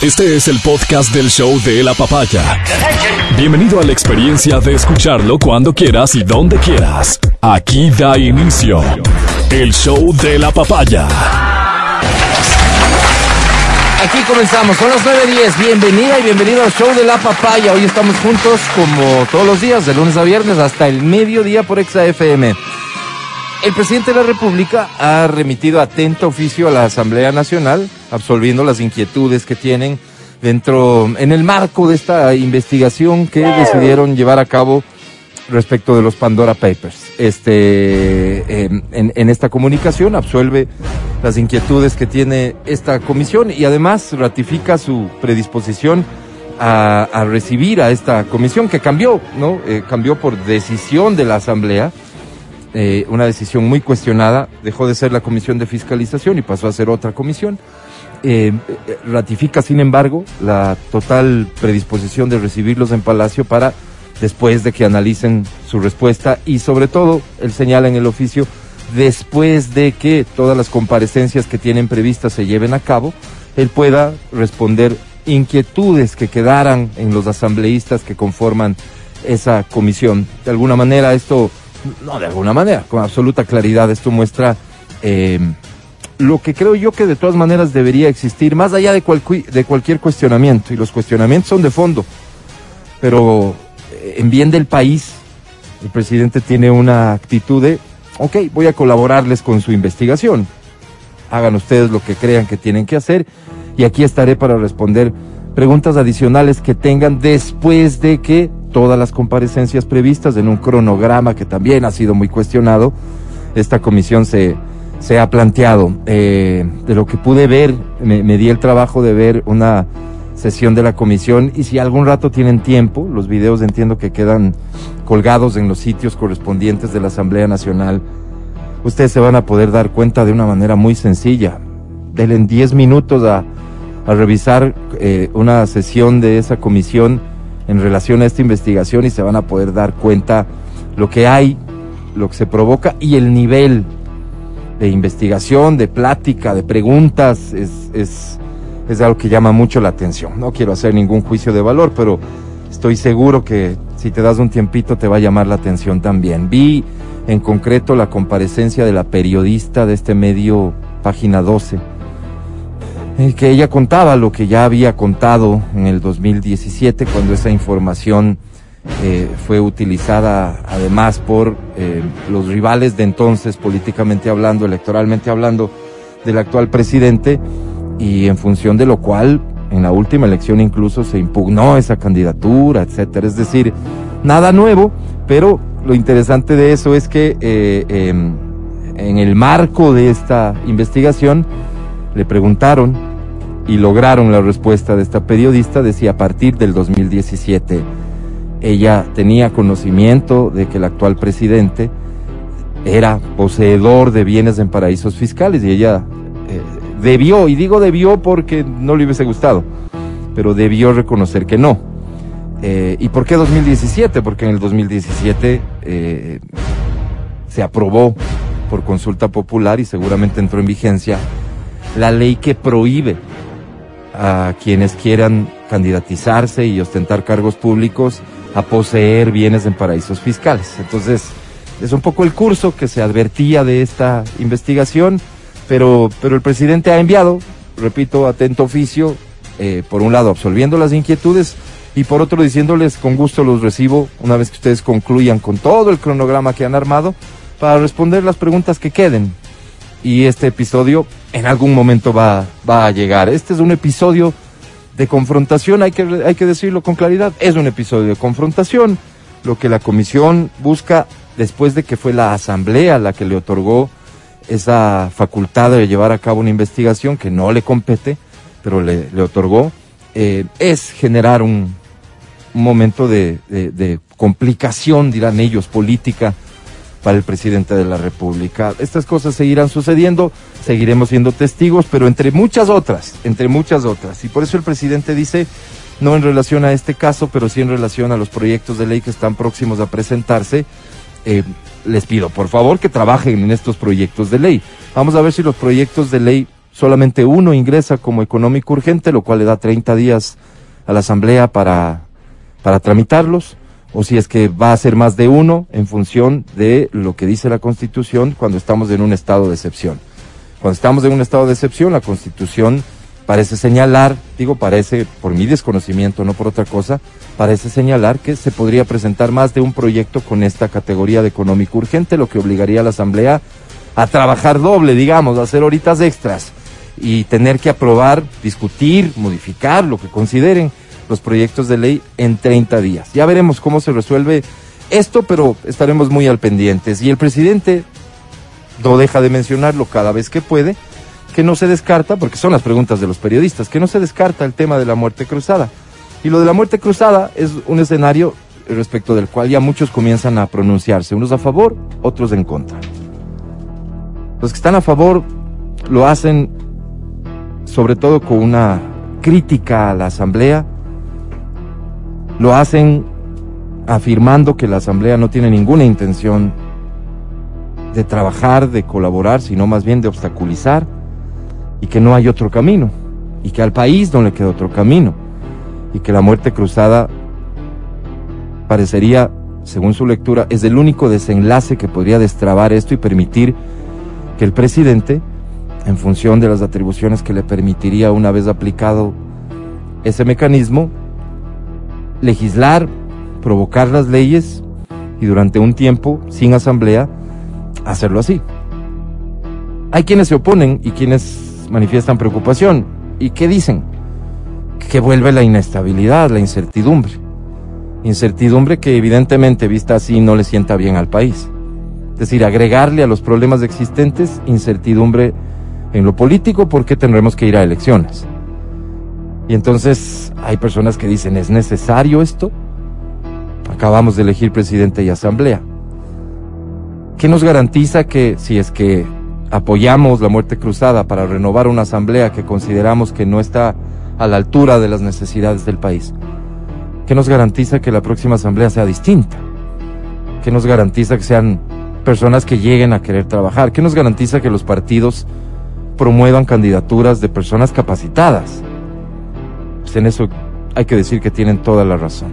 Este es el podcast del show de la papaya. Bienvenido a la experiencia de escucharlo cuando quieras y donde quieras. Aquí da inicio el show de la papaya. Aquí comenzamos, son las 9.10. Bienvenida y bienvenido al show de la papaya. Hoy estamos juntos como todos los días, de lunes a viernes hasta el mediodía por Exa FM. El presidente de la República ha remitido atento oficio a la Asamblea Nacional, absolviendo las inquietudes que tienen dentro, en el marco de esta investigación que decidieron llevar a cabo respecto de los Pandora Papers. Este, eh, en, en, esta comunicación absuelve las inquietudes que tiene esta comisión y además ratifica su predisposición a, a recibir a esta comisión que cambió, ¿no? Eh, cambió por decisión de la Asamblea eh, una decisión muy cuestionada, dejó de ser la comisión de fiscalización y pasó a ser otra comisión. Eh, eh, ratifica, sin embargo, la total predisposición de recibirlos en Palacio para, después de que analicen su respuesta y sobre todo, él señala en el oficio, después de que todas las comparecencias que tienen previstas se lleven a cabo, él pueda responder inquietudes que quedaran en los asambleístas que conforman esa comisión. De alguna manera esto no, de alguna manera, con absoluta claridad. Esto muestra eh, lo que creo yo que de todas maneras debería existir, más allá de, cualquier cuestionamiento. Y los cuestionamientos son de fondo. Pero eh, en bien del país, el presidente tiene una actitud de, ok, voy a colaborarles con su investigación. Hagan ustedes lo que crean que tienen que hacer. Y aquí estaré para responder preguntas adicionales que tengan después de que todas las comparecencias previstas en un cronograma que también ha sido muy cuestionado. Esta comisión se, se ha planteado. Eh, de lo que pude ver, me, di el trabajo de ver una sesión de la comisión y si algún rato tienen tiempo, los videos entiendo que quedan colgados en los sitios correspondientes de la Asamblea Nacional, ustedes se van a poder dar cuenta de una manera muy sencilla. Denle 10 minutos a, a revisar eh, una sesión de esa comisión en relación a esta investigación y se van a poder dar cuenta lo que hay, lo que se provoca y el nivel de investigación, de plática, de preguntas, es, es, es algo que llama mucho la atención. No quiero hacer ningún juicio de valor, pero estoy seguro que si te das un tiempito te va a llamar la atención también. Vi en concreto la comparecencia de la periodista de este medio, página 12 que ella contaba lo que ya había contado en el 2017 cuando esa información eh, fue utilizada además por eh, los rivales de entonces, políticamente hablando, electoralmente hablando, del actual presidente y en función de lo cual en la última elección incluso se impugnó esa candidatura, etcétera. Es decir, nada nuevo, pero lo interesante de eso es que eh, eh, en el marco de esta investigación le preguntaron y lograron la respuesta de esta periodista, decía a partir del 2017 ella tenía conocimiento de que el actual presidente era poseedor de bienes en paraísos fiscales y ella eh, debió, y digo debió porque no le hubiese gustado, pero debió reconocer que no. Eh, ¿Y por qué 2017? Porque en el 2017 eh, se aprobó por consulta popular y seguramente entró en vigencia la ley que prohíbe a quienes quieran candidatizarse y ostentar cargos públicos a poseer bienes en paraísos fiscales. Entonces, es un poco el curso que se advertía de esta investigación, pero, pero el presidente ha enviado, repito, atento oficio, eh, por un lado absolviendo las inquietudes y por otro diciéndoles con gusto los recibo una vez que ustedes concluyan con todo el cronograma que han armado para responder las preguntas que queden y este episodio en algún momento va, va a llegar. Este es un episodio de confrontación, hay que, hay que decirlo con claridad, es un episodio de confrontación. Lo que la comisión busca después de que fue la asamblea la que le otorgó esa facultad de llevar a cabo una investigación que no le compete, pero le, le otorgó, eh, es generar un, momento de complicación, dirán ellos, política para el presidente de la República. Estas cosas seguirán sucediendo, seguiremos siendo testigos, pero entre muchas otras, entre muchas otras. Y por eso el presidente dice, no en relación a este caso, pero sí en relación a los proyectos de ley que están próximos a presentarse, eh, les pido por favor que trabajen en estos proyectos de ley. Vamos a ver si los proyectos de ley solamente uno ingresa como económico urgente, lo cual le da 30 días a la Asamblea para, para tramitarlos, o si es que va a ser más de uno en función de lo que dice la Constitución cuando estamos en un estado de excepción. Cuando estamos en un estado de excepción, la Constitución parece señalar, digo parece por mi desconocimiento, no por otra cosa, parece señalar que se podría presentar más de un proyecto con esta categoría de económico urgente, lo que obligaría a la Asamblea a trabajar doble, digamos, a hacer horitas extras y tener que aprobar, discutir, modificar, lo que consideren los proyectos de ley en 30 días. Ya veremos cómo se resuelve esto, pero estaremos muy al pendientes. Y el presidente no deja de mencionarlo cada vez que puede, que no se descarta, porque son las preguntas de los periodistas, que no se descarta el tema de la muerte cruzada. Y lo de la muerte cruzada es un escenario respecto del cual ya muchos comienzan a pronunciarse, unos a favor, otros en contra. Los que están a favor lo hacen sobre todo con una crítica a la Asamblea, lo hacen afirmando que la Asamblea no tiene ninguna intención de trabajar, de colaborar, sino más bien de obstaculizar y que no hay otro camino y que al país no le queda otro camino y que la muerte cruzada parecería, según su lectura, es el único desenlace que podría destrabar esto y permitir que el presidente, en función de las atribuciones que le permitiría una vez aplicado ese mecanismo, legislar, provocar las leyes y durante un tiempo, sin asamblea, hacerlo así. Hay quienes se oponen y quienes manifiestan preocupación. ¿Y qué dicen? Que vuelve la inestabilidad, la incertidumbre. Incertidumbre que evidentemente vista así no le sienta bien al país. Es decir, agregarle a los problemas existentes incertidumbre en lo político porque tendremos que ir a elecciones. Y entonces hay personas que dicen, ¿es necesario esto? Acabamos de elegir presidente y asamblea. ¿Qué nos garantiza que si es que apoyamos la muerte cruzada para renovar una asamblea que consideramos que no está a la altura de las necesidades del país? ¿Qué nos garantiza que la próxima asamblea sea distinta? ¿Qué nos garantiza que sean personas que lleguen a querer trabajar? ¿Qué nos garantiza que los partidos promuevan candidaturas de personas capacitadas? Pues en eso hay que decir que tienen toda la razón.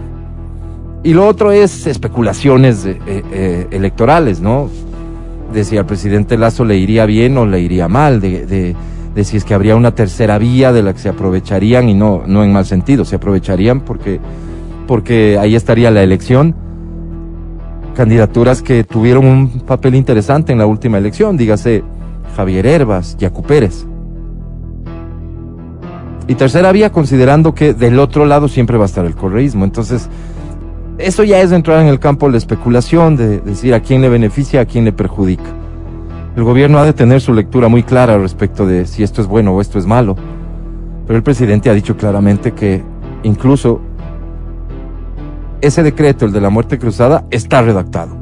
Y lo otro es especulaciones eh, eh, electorales, ¿no? De si al presidente Lazo le iría bien o le iría mal, de, si es que habría una tercera vía de la que se aprovecharían y no, no en mal sentido, se aprovecharían porque, porque ahí estaría la elección. Candidaturas que tuvieron un papel interesante en la última elección, dígase Javier Herbas, Yacu Pérez. Y tercera vía, considerando que del otro lado siempre va a estar el correísmo. Entonces, eso ya es entrar en el campo de la especulación, de decir a quién le beneficia, a quién le perjudica. El gobierno ha de tener su lectura muy clara respecto de si esto es bueno o esto es malo. Pero el presidente ha dicho claramente que incluso ese decreto, el de la muerte cruzada, está redactado.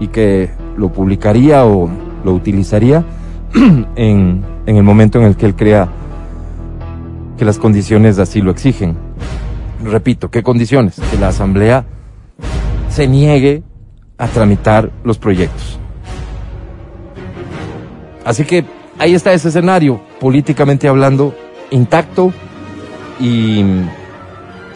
Y que lo publicaría o lo utilizaría en, en el momento en el que él crea que las condiciones así lo exigen. Repito, ¿qué condiciones? Que la Asamblea se niegue a tramitar los proyectos. Así que ahí está ese escenario, políticamente hablando, intacto y,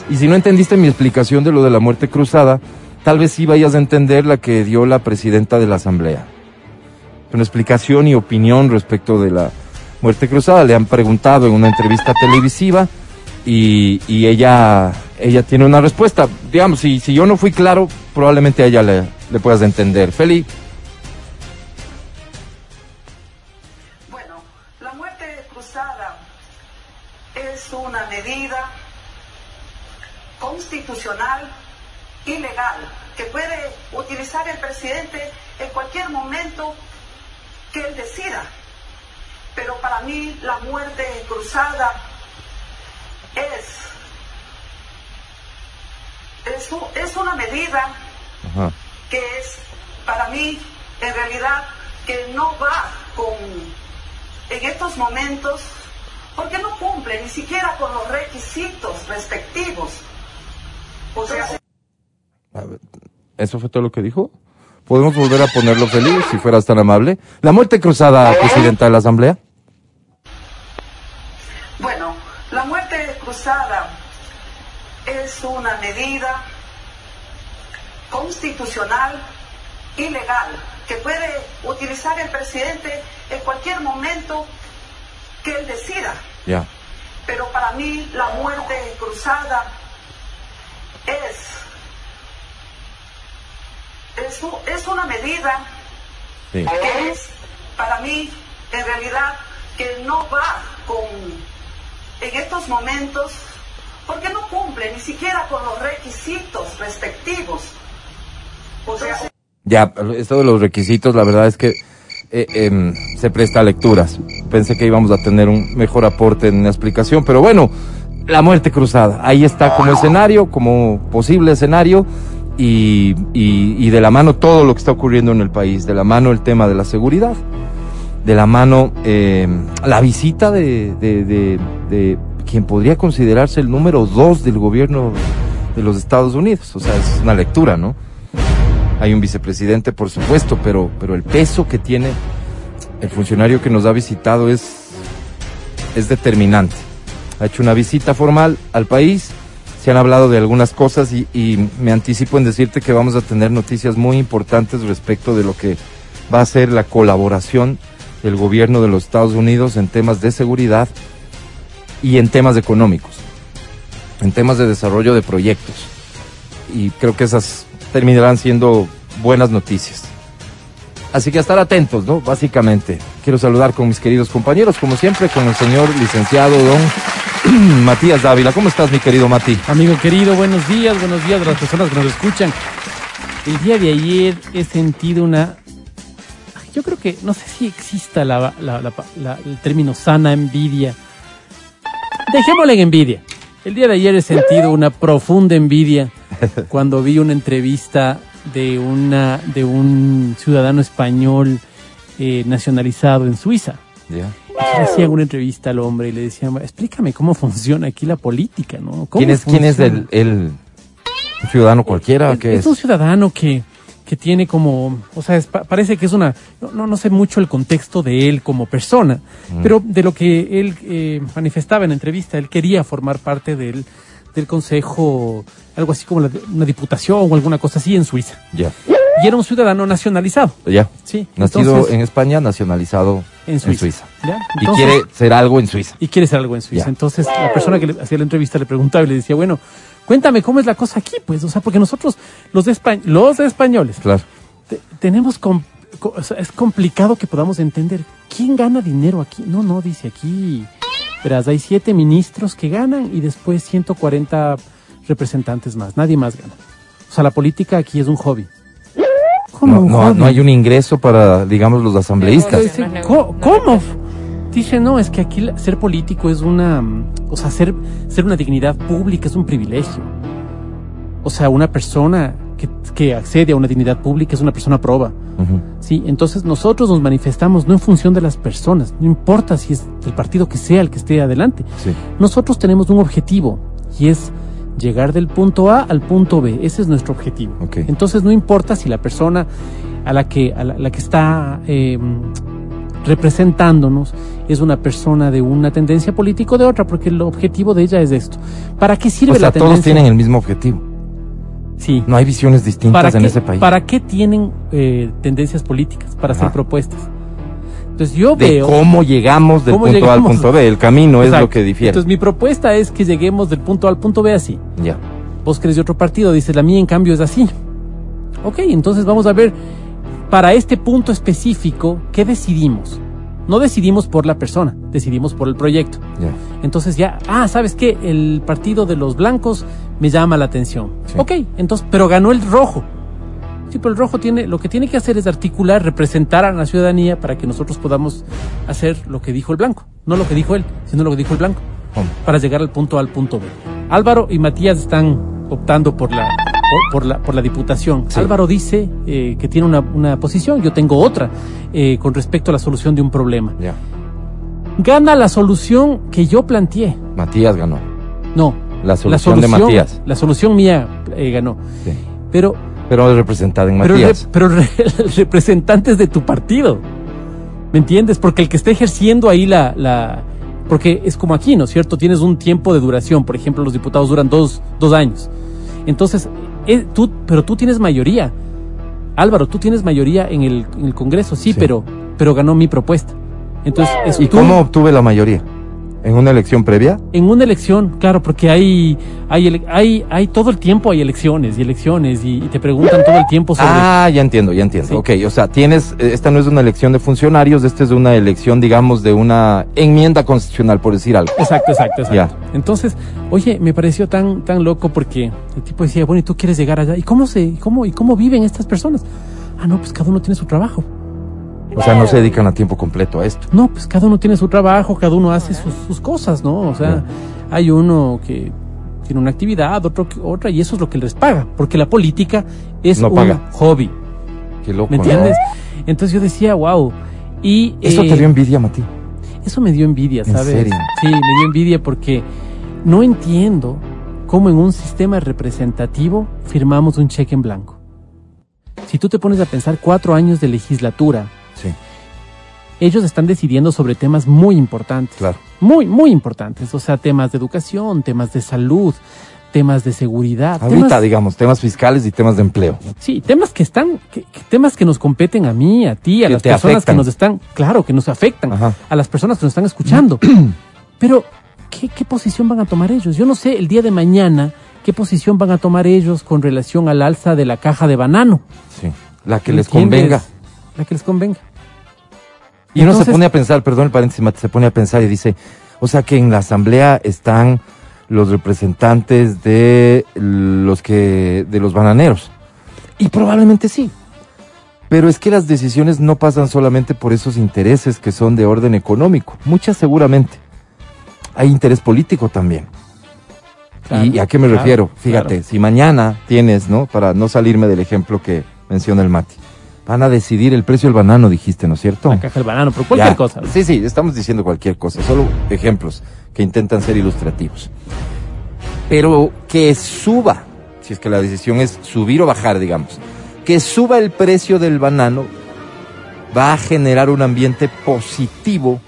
y si no entendiste mi explicación de lo de la muerte cruzada, tal vez sí vayas a entender la que dio la presidenta de la Asamblea. Una explicación y opinión respecto de la Muerte Cruzada. Le han preguntado en una entrevista televisiva y, y ella, ella tiene una respuesta. Digamos, si, si yo no fui claro, probablemente a ella le, puedas entender. Feli. Bueno, la muerte cruzada es una medida constitucional y legal que puede utilizar el presidente en cualquier momento que él decida pero para mí la muerte cruzada es, es, es una medida Ajá. que es para mí en realidad que no va con en estos momentos porque no cumple ni siquiera con los requisitos respectivos. O sea, ¿Eso fue todo lo que dijo? ¿Podemos volver a ponerlo feliz, si fueras tan amable? ¿La muerte cruzada, Presidenta de la Asamblea? Bueno, la muerte cruzada es una medida constitucional y legal que puede utilizar el presidente en cualquier momento que él decida. Yeah. Pero para mí la muerte cruzada es es, es una medida Sí. que es para mí en realidad que no va con en estos momentos porque no cumple ni siquiera con los requisitos respectivos. O sea, Ya, esto de los requisitos, la verdad es que eh, em, se presta a lecturas. Pensé que íbamos a tener un mejor aporte en la explicación, pero bueno, la muerte cruzada, ahí está como escenario, como posible escenario, y, de la mano todo lo que está ocurriendo en el país, de la mano el tema de la seguridad, de la mano em, la visita de- de quien podría considerarse el número dos del gobierno de los Estados Unidos, o sea, es una lectura, ¿no? Hay un vicepresidente, por supuesto, pero, pero el peso que tiene el funcionario que nos ha visitado es, es determinante. Ha hecho una visita formal al país, se han hablado de algunas cosas y, me anticipo en decirte que vamos a tener noticias muy importantes respecto de lo que va a ser la colaboración del gobierno de los Estados Unidos en temas de seguridad y en temas económicos, en temas de desarrollo de proyectos. Y creo que esas terminarán siendo buenas noticias. Así que a estar atentos, ¿no? Básicamente. Quiero saludar con mis queridos compañeros, como siempre, con el señor licenciado don Matías Dávila. ¿Cómo estás, mi querido Mati? Amigo querido, buenos días, buenos días a las personas que nos escuchan. El día de ayer he sentido una... Yo creo que, no sé si exista la, la- la- el término sana envidia. Dejémosle en envidia. El día de ayer he sentido una profunda envidia cuando vi una entrevista de, una, de un ciudadano español eh, nacionalizado en Suiza. Ya. Le hacían una entrevista al hombre y le decían, explícame cómo funciona aquí la política, ¿no? ¿Cómo ¿Quién es, quién es funciona?" el, el ciudadano cualquiera? Es, ¿Qué es es? un ciudadano que, que tiene como, o sea, es pa- parece que es una, no, no, sé mucho el contexto de él como persona, pero de lo que él eh, manifestaba en la entrevista, él quería formar parte del, del consejo, algo así como la- una diputación o alguna cosa así en Suiza. Ya, Y era un ciudadano nacionalizado, ya. sí. Nacido entonces, en España, nacionalizado en Suiza. ¿Ya? Y quiere ser algo en Suiza. y quiere ser algo en Suiza. Ya. Entonces, la persona que le hacía la entrevista le preguntaba y le decía, bueno, cuéntame cómo es la cosa aquí, pues, o sea, porque nosotros, los de, Espa- los de españoles, Claro. te- tenemos, com- co- o sea, es complicado que podamos entender quién gana dinero aquí. No, no, dice aquí, verás, hay siete ministros que ganan y después 140 representantes más, nadie más gana. O sea, la política aquí es un hobby. ¿Cómo No, un no, hobby? no hay un ingreso para, digamos, los asambleístas. Cómo? Dice, no, es que aquí ser político es una, o sea, ser, ser una dignidad pública es un privilegio. O sea, una persona que, que accede a una dignidad pública es una persona proba. Sí, entonces nosotros nos manifestamos no en función de las personas, no importa si es el partido que sea el que esté adelante. Sí. Nosotros tenemos un objetivo y es llegar del punto A al punto B. Ese es nuestro objetivo. Entonces no importa si la persona a la que, a la, la que está eh, representándonos es una persona de una tendencia política o de otra, porque el objetivo de ella es esto. ¿Para qué sirve O sea, la todos tendencia? tienen el mismo objetivo. Sí. No hay visiones distintas ¿Para en ese país. ¿Para qué tienen eh, tendencias políticas? Para hacer propuestas. Entonces yo de veo... cómo llegamos del cómo punto A al punto B. El camino es lo que difiere. Entonces mi propuesta es que lleguemos del punto A al punto B así. ya. Vos crees de otro partido, dices la mía en cambio es así. Ok, entonces vamos a ver para este punto específico qué decidimos. No decidimos por la persona, decidimos por el proyecto. Entonces ya, ah, ¿sabes qué? El partido de los blancos me llama la atención. Sí. Ok, entonces, pero ganó el rojo. Sí, pero el rojo tiene, lo que tiene que hacer es articular, representar a la ciudadanía para que nosotros podamos hacer lo que dijo el blanco. No lo que dijo él, sino lo que dijo el blanco. ¿Cómo? Para llegar al punto A al punto B. Álvaro y Matías están optando por la, por, por la, por la diputación. Sí. Álvaro dice eh, que tiene una, una posición, yo tengo otra, eh, con respecto a la solución de un problema. Ya. Gana la solución que yo planteé. Matías ganó. No. La solución de Matías. La solución mía eh, ganó. Sí. Pero, Pero representada en pero, re- Matías. pero re- representantes de tu partido. ¿Me entiendes? Porque el que está ejerciendo ahí la, la, Porque es como aquí, ¿no es cierto? Tienes un tiempo de duración. Por ejemplo, los diputados duran dos, dos años. Entonces, eh, tú, pero tú tienes mayoría. Álvaro, tú tienes mayoría en el, en el Congreso, sí, Sí. pero, pero ganó mi propuesta. Entonces, es ¿Y tú- cómo obtuve la mayoría? ¿En una elección previa? en una elección, claro, porque hay, hay, hay, hay todo el tiempo hay elecciones y elecciones y, y te preguntan todo el tiempo sobre. Ah, ya entiendo, ya entiendo. Sí. Ok, o sea, tienes, eh, esta no es una elección de funcionarios, esta es una elección, digamos, de una enmienda constitucional, por decir algo. Exacto, exacto, exacto. Ya. Entonces, oye, me pareció tan, tan loco porque el tipo decía, bueno, ¿y tú quieres llegar allá? ¿Y cómo se, cómo, y cómo viven estas personas? Ah, no, pues cada uno tiene su trabajo. O sea, no se dedican a tiempo completo a esto. No, pues cada uno tiene su trabajo, cada uno hace sus, sus cosas, ¿no? O sea, hay uno que tiene una actividad, otro que otra, y eso es lo que les paga, porque la política es No un paga. hobby, Qué loco. ¿me ¿no? entiendes? Entonces yo decía, wow. Y Eso eh, te dio envidia, Mati. Eso me dio envidia, ¿En ¿sabes? serio? Sí, me dio envidia porque no entiendo cómo en un sistema representativo firmamos un cheque en blanco. Si tú te pones a pensar cuatro años de legislatura, Sí, ellos están decidiendo sobre temas muy importantes. claro. Muy, muy importantes. O sea, temas de educación, temas de salud, temas de seguridad. Ahorita, temas- digamos, temas fiscales y temas de empleo. Sí, temas que están, que- temas que nos competen a mí, a ti, a Que las personas afectan. que nos están, claro, que nos afectan, Ajá. a las personas que nos están escuchando. Pero, ¿qué, ¿qué posición van a tomar ellos? Yo no sé el día de mañana qué posición van a tomar ellos con relación al alza de la caja de banano. Sí. La que ¿Me les entiendes? convenga. La que les convenga. Y uno se Entonces- pone a pensar, perdón el paréntesis, Mati, se pone a pensar y dice, o sea que en la asamblea están los representantes de los que, de los bananeros. Y probablemente sí. Pero es que las decisiones no pasan solamente por esos intereses que son de orden económico. Muchas seguramente. Hay interés político también. Claro, ¿Y a qué me claro, refiero? Fíjate, claro. si mañana tienes, ¿no? Para no salirme del ejemplo que menciona el Mati. Van a decidir el precio del banano, dijiste, ¿no es cierto? La caja del banano, por cualquier Ya. cosa. Sí, sí, estamos diciendo cualquier cosa, solo ejemplos que intentan ser ilustrativos. Pero que suba, si es que la decisión es subir o bajar, digamos, que suba el precio del banano va a generar un ambiente positivo.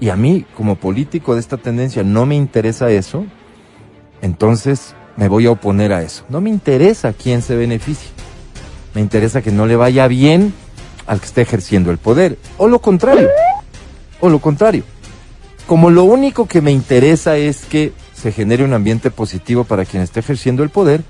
Y a mí, como político de esta tendencia, no me interesa eso, entonces me voy a oponer a eso. No me interesa quién se beneficie. Me interesa que no le vaya bien al que esté ejerciendo el poder. O lo contrario. O lo contrario. Como lo único que me interesa es que se genere un ambiente positivo para quien esté ejerciendo el poder,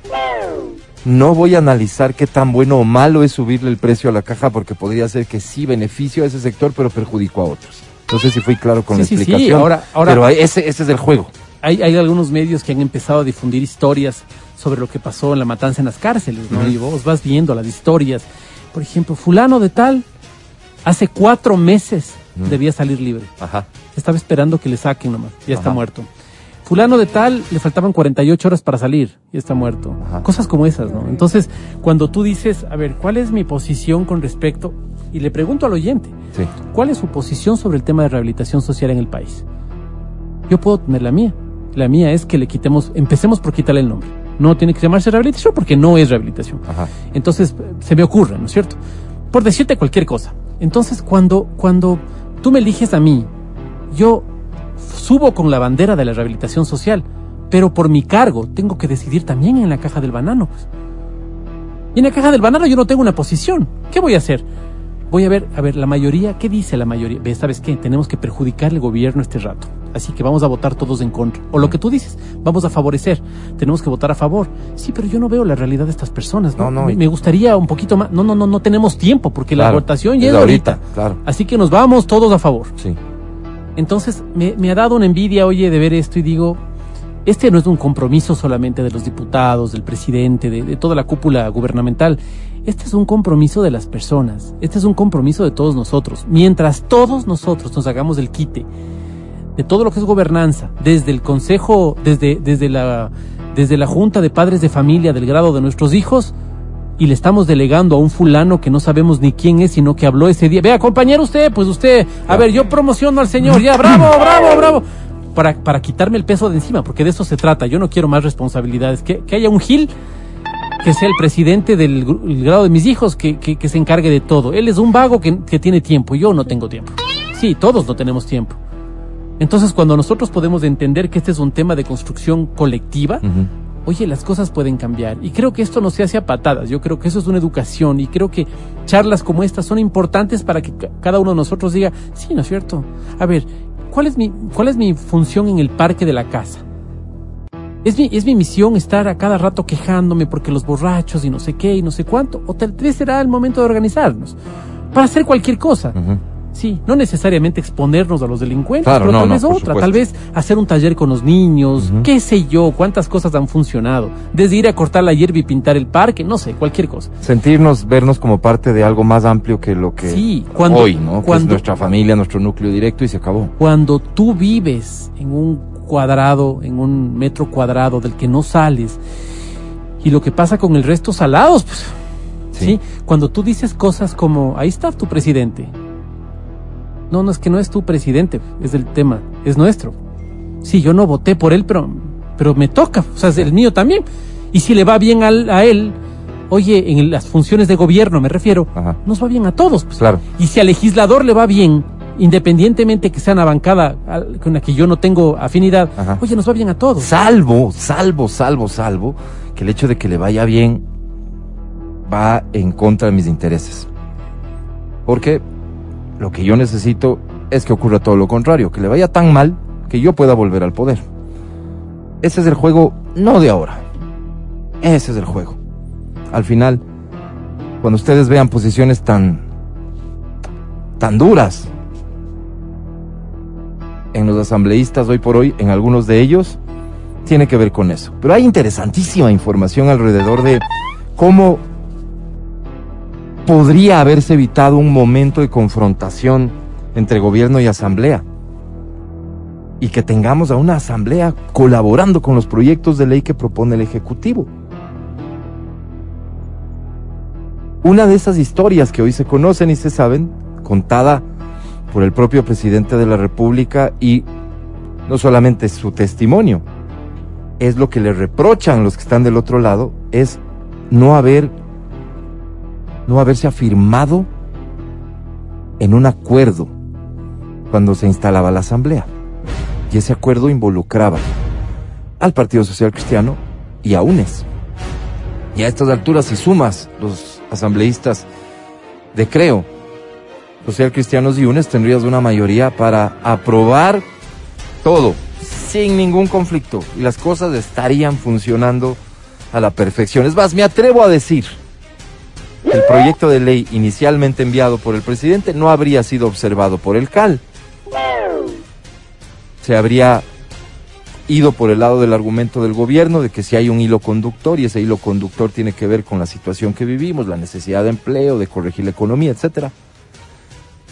no voy a analizar qué tan bueno o malo es subirle el precio a la caja porque podría ser que sí beneficio a ese sector pero perjudico a otros. No sé si fui claro con Sí, la sí, sí, explicación. ahora- ahora- pero ese, ese es el juego. Hay, hay algunos medios que han empezado a difundir historias sobre lo que pasó en la matanza en las cárceles, ¿no? Ujú. Y vos vas viendo las historias. Por ejemplo, fulano de tal, hace cuatro meses debía salir libre. Ajá. Estaba esperando que le saquen nomás, ya está muerto. Fulano de tal, le faltaban 48 horas para salir, ya está muerto. Ajá. Cosas como esas, ¿no? Entonces, cuando tú dices, a ver, ¿cuál es mi posición con respecto? Y le pregunto al oyente, Sí. ¿Cuál es su posición sobre el tema de rehabilitación social en el país? Yo puedo tener la mía. La mía es que le quitemos, empecemos por quitarle el nombre. No tiene que llamarse rehabilitación porque no es rehabilitación. Ajá. Entonces, se me ocurre, ¿no es cierto? Por decirte cualquier cosa. Entonces, cuando, cuando tú me eliges a mí, yo subo con la bandera de la rehabilitación social, pero por mi cargo tengo que decidir también en la caja del banano. Y en la caja del banano yo no tengo una posición. ¿Qué voy a hacer? Voy a ver, a ver, la mayoría, ¿qué dice la mayoría? ¿sabes qué? Tenemos que perjudicar el gobierno este rato. Así que vamos a votar todos en contra. O lo que tú dices, vamos a favorecer. Tenemos que votar a favor. Sí, pero yo no veo la realidad de estas personas. No, No, no. Me, gustaría un poquito más. No, no, no, no tenemos tiempo porque la votación ya es ahorita. Claro. Así que nos vamos todos a favor. Sí. Entonces me, me ha dado una envidia, oye, de ver esto y digo, este no es un compromiso solamente de los diputados, del presidente, de, de toda la cúpula gubernamental. Este es un compromiso de las personas. Este es un compromiso de todos nosotros. Mientras todos nosotros nos hagamos el quite de todo lo que es gobernanza, desde el consejo, desde, desde la, desde la junta de padres de familia del grado de nuestros hijos, y le estamos delegando a un fulano que no sabemos ni quién es, sino que habló ese día. Vea, compañero, usted, pues usted, a ver, yo promociono al señor, ya, bravo, bravo, bravo. Para, para quitarme el peso de encima, porque de eso se trata. Yo no quiero más responsabilidades. Que, que haya un Gil que sea el presidente del grado de mis hijos, que, que, que se encargue de todo. Él es un vago que, que tiene tiempo, yo no tengo tiempo. Sí, todos no tenemos tiempo. Entonces, cuando nosotros podemos entender que este es un tema de construcción colectiva, oye, las cosas pueden cambiar. Y creo que esto no se hace a patadas, yo creo que eso es una educación y creo que charlas como estas son importantes para que ca- cada uno de nosotros diga, sí, ¿no es cierto? A ver, ¿cuál es mi, cuál es mi función en el parque de la casa? ¿Es mi, ¿Es mi misión estar a cada rato quejándome porque los borrachos y no sé qué y no sé cuánto? ¿O tal vez será el momento de organizarnos? Para hacer cualquier cosa. Sí, no necesariamente exponernos a los delincuentes, Claro, pero no, tal no, vez por otra, supuesto. tal vez hacer un taller con los niños, qué sé yo, cuántas cosas han funcionado, desde ir a cortar la hierba y pintar el parque, no sé, cualquier cosa. Sentirnos, vernos como parte de algo más amplio que lo que Sí, cuando- hoy, ¿no? Que es cuando- nuestra familia, nuestro núcleo directo y se acabó. Cuando tú vives en un cuadrado, en un metro cuadrado del que no sales, y lo que pasa con el resto salados, pues, Sí. ¿sí? Cuando tú dices cosas como, ahí está tu presidente. No, no es que no es tu presidente, es el tema, es nuestro. Sí, yo no voté por él, pero, pero me toca, o sea, es el mío también. Y si le va bien al- a él, oye, en las funciones de gobierno me refiero, Ajá. nos va bien a todos. Pues. Claro. Y si al legislador le va bien, independientemente que sea una bancada con la que yo no tengo afinidad, Ajá. oye, nos va bien a todos. Salvo, salvo, salvo, salvo, que el hecho de que le vaya bien va en contra de mis intereses. Porque lo que yo necesito es que ocurra todo lo contrario, que le vaya tan mal que yo pueda volver al poder. Ese es el juego, no de ahora. Ese es el juego. Al final, cuando ustedes vean posiciones tan tan duras en los asambleístas hoy por hoy, en algunos de ellos, tiene que ver con eso. Pero hay interesantísima información alrededor de cómo podría haberse evitado un momento de confrontación entre gobierno y asamblea. Y que tengamos a una asamblea colaborando con los proyectos de ley que propone el Ejecutivo. Una de esas historias que hoy se conocen y se saben, contada por el propio presidente de la República y no solamente su testimonio, es lo que le reprochan los que están del otro lado, es no haber, no haberse afirmado en un acuerdo cuando se instalaba la asamblea. Y ese acuerdo involucraba al Partido Social Cristiano y a UNES. Y a estas alturas, si sumas los asambleístas de Creo, Social Cristianos y UNES, tendrías una mayoría para aprobar todo, sin ningún conflicto. Y las cosas estarían funcionando a la perfección. Es más, me atrevo a decir, el proyecto de ley inicialmente enviado por el presidente no habría sido observado por el CAL. Se habría ido por el lado del argumento del gobierno de que si hay un hilo conductor y ese hilo conductor tiene que ver con la situación que vivimos, la necesidad de empleo, de corregir la economía, etcétera.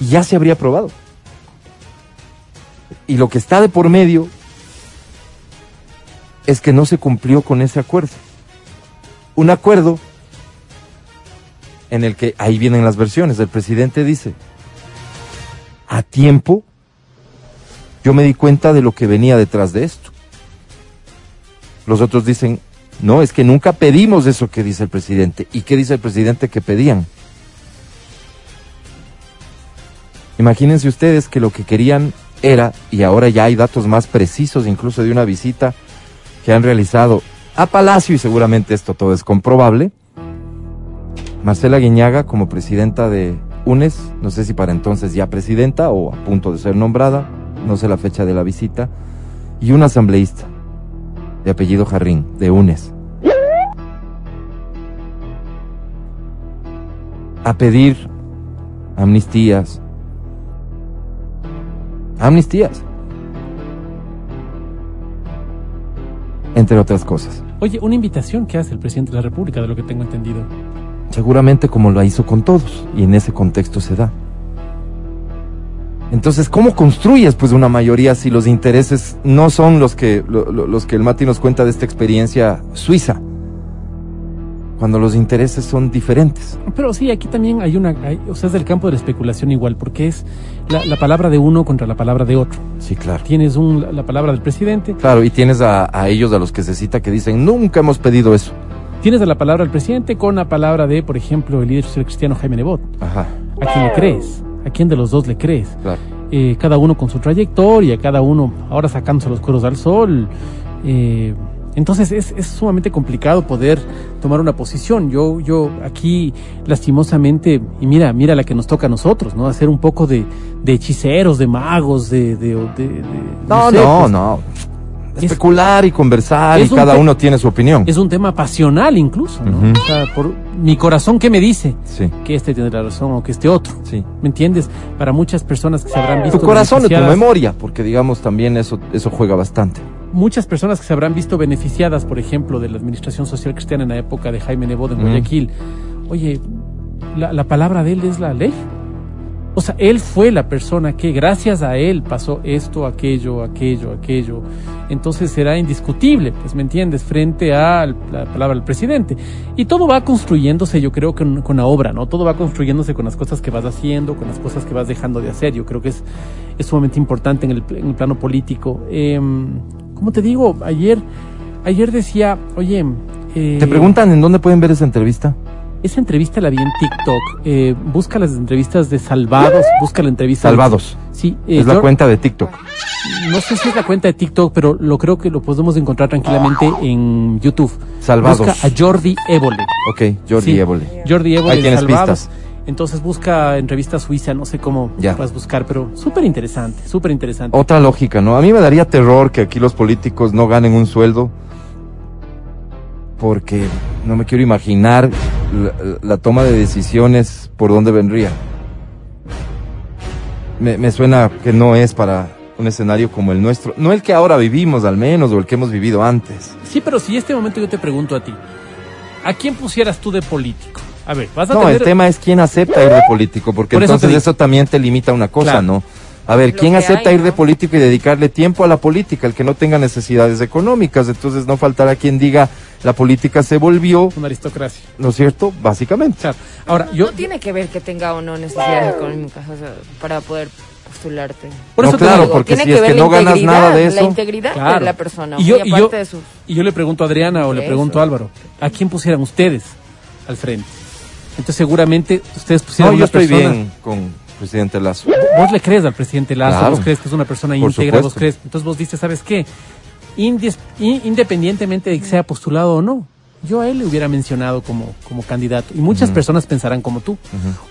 Y ya se habría aprobado. Y lo que está de por medio es que no se cumplió con ese acuerdo. Un acuerdo en el que ahí vienen las versiones. El presidente dice, a tiempo yo me di cuenta de lo que venía detrás de esto. Los otros dicen, no, es que nunca pedimos eso que dice el presidente. ¿Y qué dice el presidente que pedían? Imagínense ustedes que lo que querían era, y ahora ya hay datos más precisos, incluso de una visita que han realizado a Palacio, y seguramente esto todo es comprobable, Marcela Guiñaga como presidenta de UNES, no sé si para entonces ya presidenta o a punto de ser nombrada, no sé la fecha de la visita, y un asambleísta de apellido Jarrín, de UNES, a pedir amnistías, amnistías, entre otras cosas. Oye, una invitación que hace el presidente de la República, de lo que tengo entendido. Seguramente como lo hizo con todos, y en ese contexto se da. Entonces, ¿cómo construyes pues una mayoría si los intereses no son los que, lo- lo- los que el Mati nos cuenta de esta experiencia suiza? Cuando los intereses son diferentes. Pero sí, aquí también hay una, hay- o sea, es del campo de la especulación igual, porque es la, la palabra de uno contra la palabra de otro. Sí, claro. Tienes un, la, la palabra del presidente, Claro, y tienes a, a ellos a los que se cita que dicen, nunca hemos pedido eso. Tienes a la palabra del presidente con la palabra de, por ejemplo, el líder social cristiano Jaime Nebot. Ajá, ¿A quién le crees? ¿A quién de los dos le crees? claro. eh, cada uno con su trayectoria, cada uno ahora sacándose los cueros al sol. eh, entonces es, es sumamente complicado poder tomar una posición. Yo, yo aquí lastimosamente, y mira, mira la que nos toca a nosotros, ¿no? Hacer un poco de, de hechiceros, de magos, de... de, de- No, sé, no, pues, no. Es- Especular y conversar y es cada uno tiene su opinión. Es un tema pasional incluso, ¿no? O sea, por mi corazón, ¿qué me dice? Sí, Que este tiene la razón o que este otro. sí. ¿Me entiendes? Para muchas personas que se habrán visto Tu corazón o tu memoria, porque digamos también eso, eso juega bastante. muchas personas que se habrán visto beneficiadas, por ejemplo, de la administración social cristiana en la época de Jaime Nebot en Mm. Guayaquil. Oye, la, la palabra de él es la ley. O sea, él fue la persona que gracias a él pasó esto, aquello, aquello, aquello. Entonces será indiscutible, pues me entiendes, frente a la palabra del presidente. Y todo va construyéndose, yo creo, con, con la obra, ¿no? Todo va construyéndose con las cosas que vas haciendo, con las cosas que vas dejando de hacer. Yo creo que es, es sumamente importante en el, en el plano político. Eh, como te digo, ayer, ayer decía, oye, eh, Te preguntan en dónde pueden ver esa entrevista. Esa entrevista la vi en TikTok. Eh, busca las entrevistas de Salvados, busca la entrevista. Salvados. Sí, eh, Es la yo- cuenta de TikTok. No sé si es la cuenta de TikTok, pero lo creo que lo podemos encontrar tranquilamente en YouTube. Salvados. Busca a Jordi Évole. Ok, Jordi Sí, Évole. Jordi Évole. Ahí tienes Salvados. pistas. Entonces busca entrevista suiza, no sé cómo Ya. vas a buscar, pero súper interesante, súper interesante. Otra lógica, ¿no? A mí me daría terror que aquí los políticos no ganen un sueldo porque no me quiero imaginar la, la toma de decisiones por dónde vendría. Me, me suena que no es para un escenario como el nuestro, no el que ahora vivimos al menos o el que hemos vivido antes. Sí, pero si este momento yo te pregunto a ti, ¿a quién pusieras tú de político? A ver, vas a No, tener... el tema es quién acepta ir de político, porque Por entonces eso también te limita a una cosa, Claro. ¿no? A ver, ¿quién acepta hay, ir de ¿no? político y dedicarle tiempo a la política? El que no tenga necesidades económicas. Entonces no faltará quien diga, la política se volvió, Una aristocracia. ¿no es cierto? Básicamente. Claro. Ahora, yo... No tiene que ver que tenga o no necesidades económicas o sea, para poder postularte. Por No, eso te claro, digo, porque tiene si es ver que la no ganas integridad, nada de La eso, integridad Claro. de la persona. Y yo, y, de su... y yo le pregunto a Adriana o le Eso. pregunto a Álvaro, ¿a quién pusieran ustedes al frente? Entonces seguramente ustedes No, pusieran yo una estoy persona... bien con presidente Lazo. Vos le crees al presidente Lazo, Claro. vos crees que es una persona Por íntegra, vos crees... Entonces vos dices, ¿sabes qué? Indis- in- independientemente de que sea postulado o no, yo a él le hubiera mencionado como, como candidato. Y muchas personas pensarán como tú.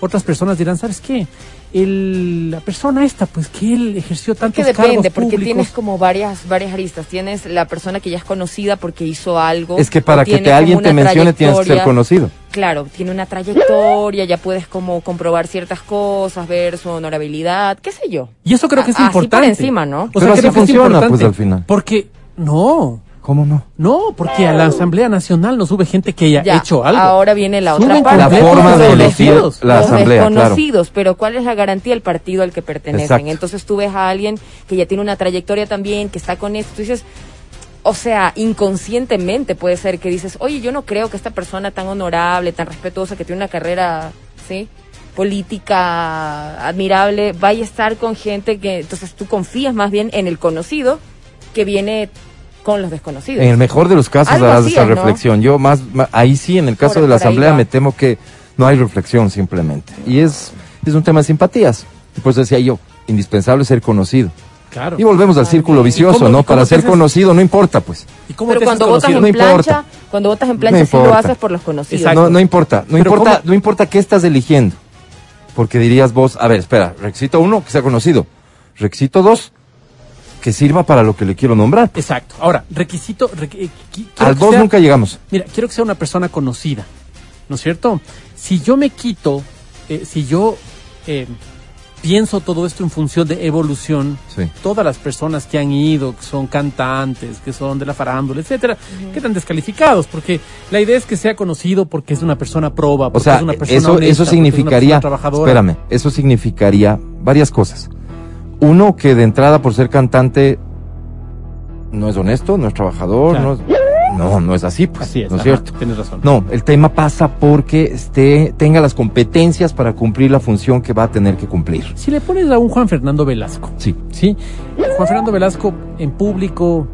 Otras personas dirán, ¿sabes qué? El, la persona esta, pues que él ejerció Es tantos que depende, cargos porque públicos. tienes como varias varias aristas. Tienes la persona que ya es conocida porque hizo algo. Es que para que te alguien te mencione tienes que ser conocido. Claro, tiene una trayectoria, ya puedes como comprobar ciertas cosas, ver su honorabilidad, qué sé yo. Y eso creo que es Así por importante. encima, ¿no? O Pero sea, así creo que es funciona, importante. pues, al final. Porque, no, ¿Cómo no? no, porque a la Asamblea Nacional no sube gente que haya Ya, hecho algo. Ahora viene la Suben otra parte. La forma de Los elegir la los asamblea, claro. desconocidos, pero ¿cuál es la garantía del partido al que pertenecen? Exacto. Entonces tú ves a alguien que ya tiene una trayectoria también, que está con esto, tú dices, o sea, inconscientemente puede ser que dices, oye, yo no creo que esta persona tan honorable, tan respetuosa, que tiene una carrera, ¿sí? política admirable, vaya a estar con gente que, entonces tú confías más bien en el conocido que viene con los desconocidos. En el mejor de los casos Algo harás esa es, ¿no? reflexión. Yo más, ahí sí, en el caso Por- de la asamblea, me temo que no hay reflexión simplemente. Y es, es un tema de simpatías. Y por eso decía yo, indispensable ser conocido. Claro. Y volvemos al círculo vicioso, cómo- ¿no? Para ser haces- conocido no importa, pues. ¿Y cómo Pero cuando votas en No importa. plancha, cuando votas en plancha sí lo haces por los conocidos. Exacto. No, no importa, no Pero importa, ¿cómo? no importa qué estás eligiendo. Porque dirías vos, a ver, espera, requisito uno, que sea conocido. Requisito dos, que sirva para lo que le quiero nombrar. Exacto. Ahora, requisito... requ- eh, Al dos sea- nunca llegamos. Mira, quiero que sea una persona conocida, ¿no es cierto? Si yo me quito, eh, si yo eh, pienso todo esto en función de evolución, Sí. todas las personas que han ido, que son cantantes, que son de la farándula, etcétera, quedan descalificados, porque la idea es que sea conocido porque es una persona proba, O porque sea, es una persona eso, honesta, eso porque es una significaría, persona trabajadora. espérame, eso significaría varias cosas. Uno, que de entrada por ser cantante no es honesto, no es trabajador, Claro. no es... No, no es así, pues, Así es, ¿no es ajá, cierto? Tienes razón. No, el tema pasa porque esté, tenga las competencias para cumplir la función que va a tener que cumplir. Si le pones a un Juan Fernando Velasco, Sí. ¿sí? Juan Fernando Velasco en público,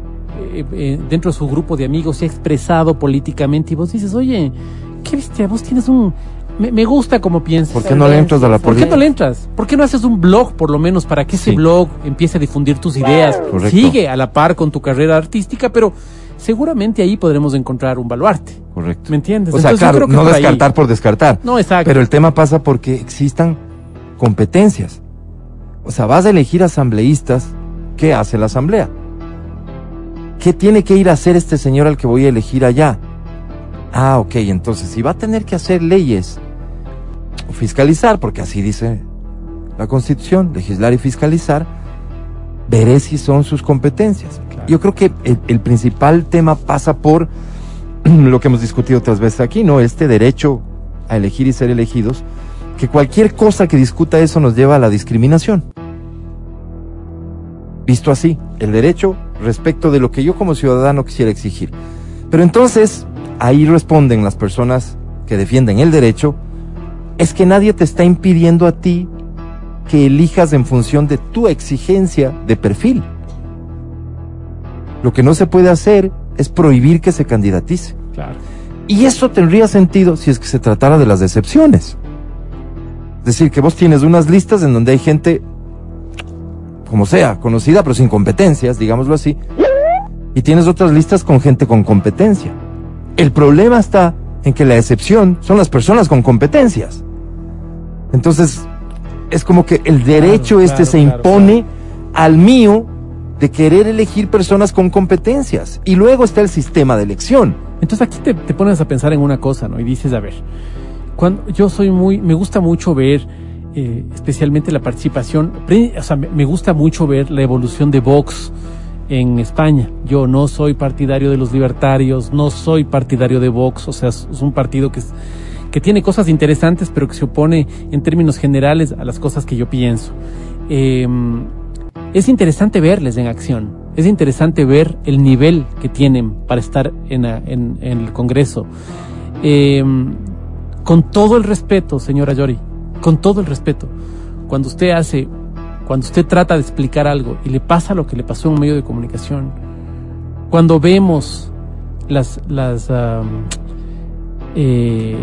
eh, eh, dentro de su grupo de amigos, se ha expresado políticamente y vos dices, oye, qué bestia, vos tienes un... me, me gusta como piensas. ¿Por qué no le entras a la ¿Por qué política? no le entras? ¿Por qué no haces un blog, por lo menos, para que ese Sí. blog empiece a difundir tus ideas? Correcto. Sigue a la par con tu carrera artística, pero seguramente ahí podremos encontrar un baluarte. Correcto. ¿Me entiendes? O sea, Entonces, claro, no por ahí- descartar por descartar. No, exacto. Pero el tema pasa porque existan competencias. O sea, vas a elegir asambleístas. ¿Qué hace la asamblea? ¿Qué tiene que ir a hacer este señor al que voy a elegir allá? Ah, ok, entonces si va a tener que hacer leyes fiscalizar, porque así dice la Constitución, legislar y fiscalizar, veré si son sus competencias. Claro. Yo creo que el, el principal tema pasa por lo que hemos discutido otras veces aquí, ¿no? Este derecho a elegir y ser elegidos, que cualquier cosa que discuta eso nos lleva a la discriminación. Visto así, el derecho respecto de lo que yo como ciudadano quisiera exigir. Pero entonces, ahí responden las personas que defienden el derecho, es que nadie te está impidiendo a ti que elijas en función de tu exigencia de perfil. Lo que no se puede hacer es prohibir que se candidatice. Claro. Y eso tendría sentido si es que se tratara de las decepciones. Es decir, que vos tienes unas listas en donde hay gente, como sea, conocida pero sin competencias, digámoslo así, y tienes otras listas con gente con competencia. El problema está en que la excepción son las personas con competencias. Entonces, es como que el derecho Claro, este claro, se claro, impone al mío de querer elegir personas con competencias. Y luego está el sistema de elección. Entonces aquí te, te pones a pensar en una cosa, ¿no? Y dices, a ver, cuando yo soy muy, me gusta mucho ver, eh, especialmente la participación, o sea, me, gusta mucho ver la evolución de Vox en España. Yo no soy partidario de los libertarios, no soy partidario de Vox, o sea, es, es un partido que, es- que tiene cosas interesantes, pero que se opone en términos generales a las cosas que yo pienso. Eh, es interesante verles en acción. Es interesante ver el nivel que tienen para estar en, en- en el Congreso. Eh, con todo el respeto, señora Yori, con todo el respeto, cuando usted hace, cuando usted trata de explicar algo y le pasa lo que le pasó en un medio de comunicación, cuando vemos las, las, am, eh,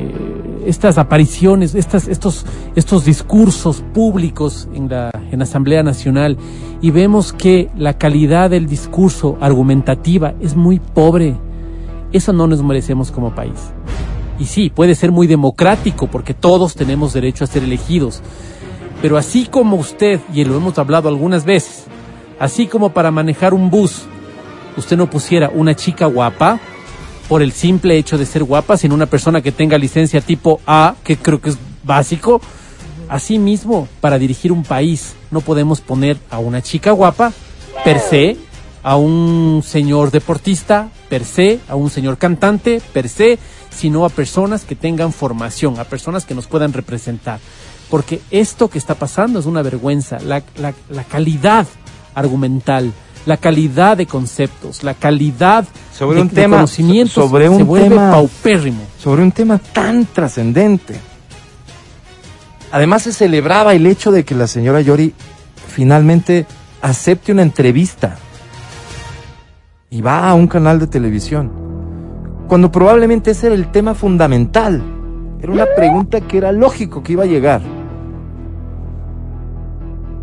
estas apariciones, estas, estos, estos discursos públicos en la, en la Asamblea Nacional y vemos que la calidad del discurso argumentativa es muy pobre. Eso no nos merecemos como país. Y sí, puede ser muy democrático porque todos tenemos derecho a ser elegidos. Pero así como usted, y lo hemos hablado algunas veces, así como para manejar un bus, usted no pusiera una chica guapa por el simple hecho de ser guapa, sino una persona que tenga licencia tipo A, que creo que es básico. Asimismo, para dirigir un país, no podemos poner a una chica guapa per se, a un señor deportista per se, a un señor cantante per se, sino a personas que tengan formación, a personas que nos puedan representar. Porque esto que está pasando es una vergüenza. La, calidad argumental, la calidad de conceptos, la calidad Sobre de, un de tema- conocimientos sobre un se vuelve tema- paupérrimo. sobre un tema tan trascendente. Además se celebraba el hecho de que la señora Yori finalmente acepte una entrevista y va a un canal de televisión, cuando probablemente ese era el tema fundamental. Era una pregunta que era lógico que iba a llegar.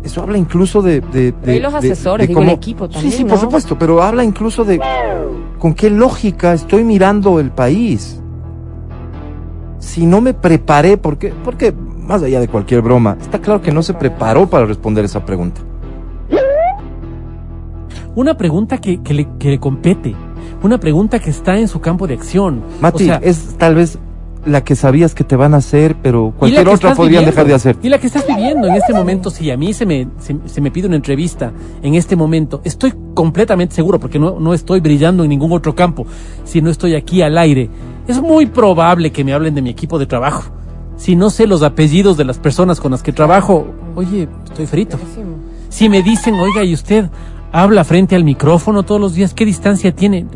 Eso habla incluso de... de, de- Y los asesores, de digo, el cómo- equipo Sí, también, sí, por ¿no? supuesto, pero habla incluso de con qué lógica estoy mirando el país. Si no me preparé, porque, porque más allá de cualquier broma, está claro que no se preparó para responder esa pregunta. Una pregunta que, que le, que le compete, una pregunta que está en su campo de acción. Mati, O sea, es tal vez la que sabías que te van a hacer, pero cualquier otra podrían viviendo, dejar de hacer. Y la que estás viviendo en este momento, si a mí se me, se, se me pide una entrevista en este momento, estoy completamente seguro, porque no, no estoy brillando en ningún otro campo, si no estoy aquí al aire. Es muy probable que me hablen de mi equipo de trabajo. Si no sé los apellidos de las personas con las que trabajo, oye, estoy frito. Si me dicen, oiga, ¿y usted habla frente al micrófono todos los días? ¿Qué distancia tiene?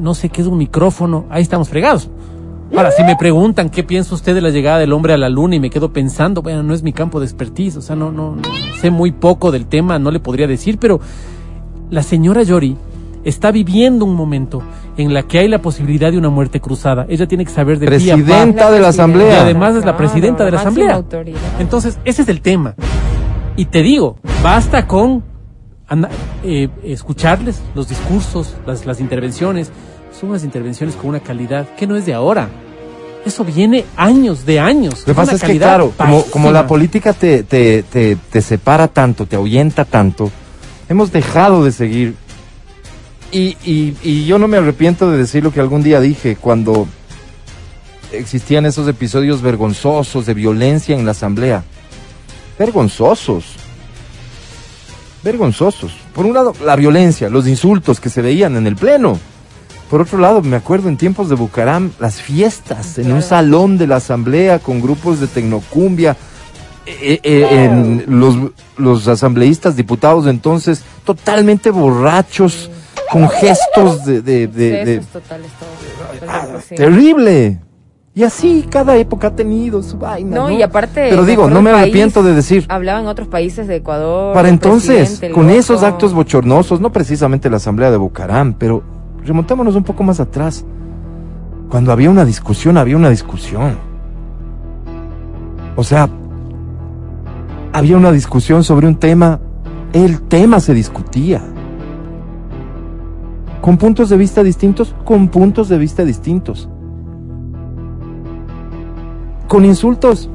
No sé qué es un micrófono. Ahí estamos fregados. Ahora, si me preguntan qué piensa usted de la llegada del hombre a la luna y me quedo pensando, bueno, no es mi campo de expertise, o sea, no, no, no sé muy poco del tema, no le podría decir, pero la señora Yori está viviendo un momento en la que hay la posibilidad de una muerte cruzada. Ella tiene que saber de pie a pa. Presidenta de la Y Asamblea. además es la presidenta de la Asamblea. autoridad. Entonces, ese es el tema. Y te digo, basta con anda- eh, escucharles los discursos, las, las intervenciones. Son unas intervenciones con una calidad que no es de ahora. Eso viene años, de años. Lo que pasa es que, calidad claro, como, como la política te, te, te, te separa tanto, te ahuyenta tanto, hemos dejado de seguir. Y, y, y yo no me arrepiento de decir lo que algún día dije cuando existían esos episodios vergonzosos de violencia en la asamblea. Vergonzosos. Vergonzosos. Por un lado, la violencia, los insultos que se veían en el pleno. Por otro lado, me acuerdo en tiempos de Bucaram, las fiestas en un salón de la asamblea con grupos de tecnocumbia, eh, eh, en los, los asambleístas, diputados de entonces, totalmente borrachos, con gestos de... de- de- de- Excesos totales, todo. Ah, sí. terrible. Y así cada época ha tenido su vaina. No, No, y aparte. Pero digo, no me arrepiento de decir. Hablaban otros países de Ecuador. Para entonces, con esos actos bochornosos, no precisamente la asamblea de Bucaram, pero remontémonos un poco más atrás. Cuando había una discusión, había una discusión. O sea, había una discusión sobre un tema, el tema se discutía. Con puntos de vista distintos, con puntos de vista distintos. Con insultos,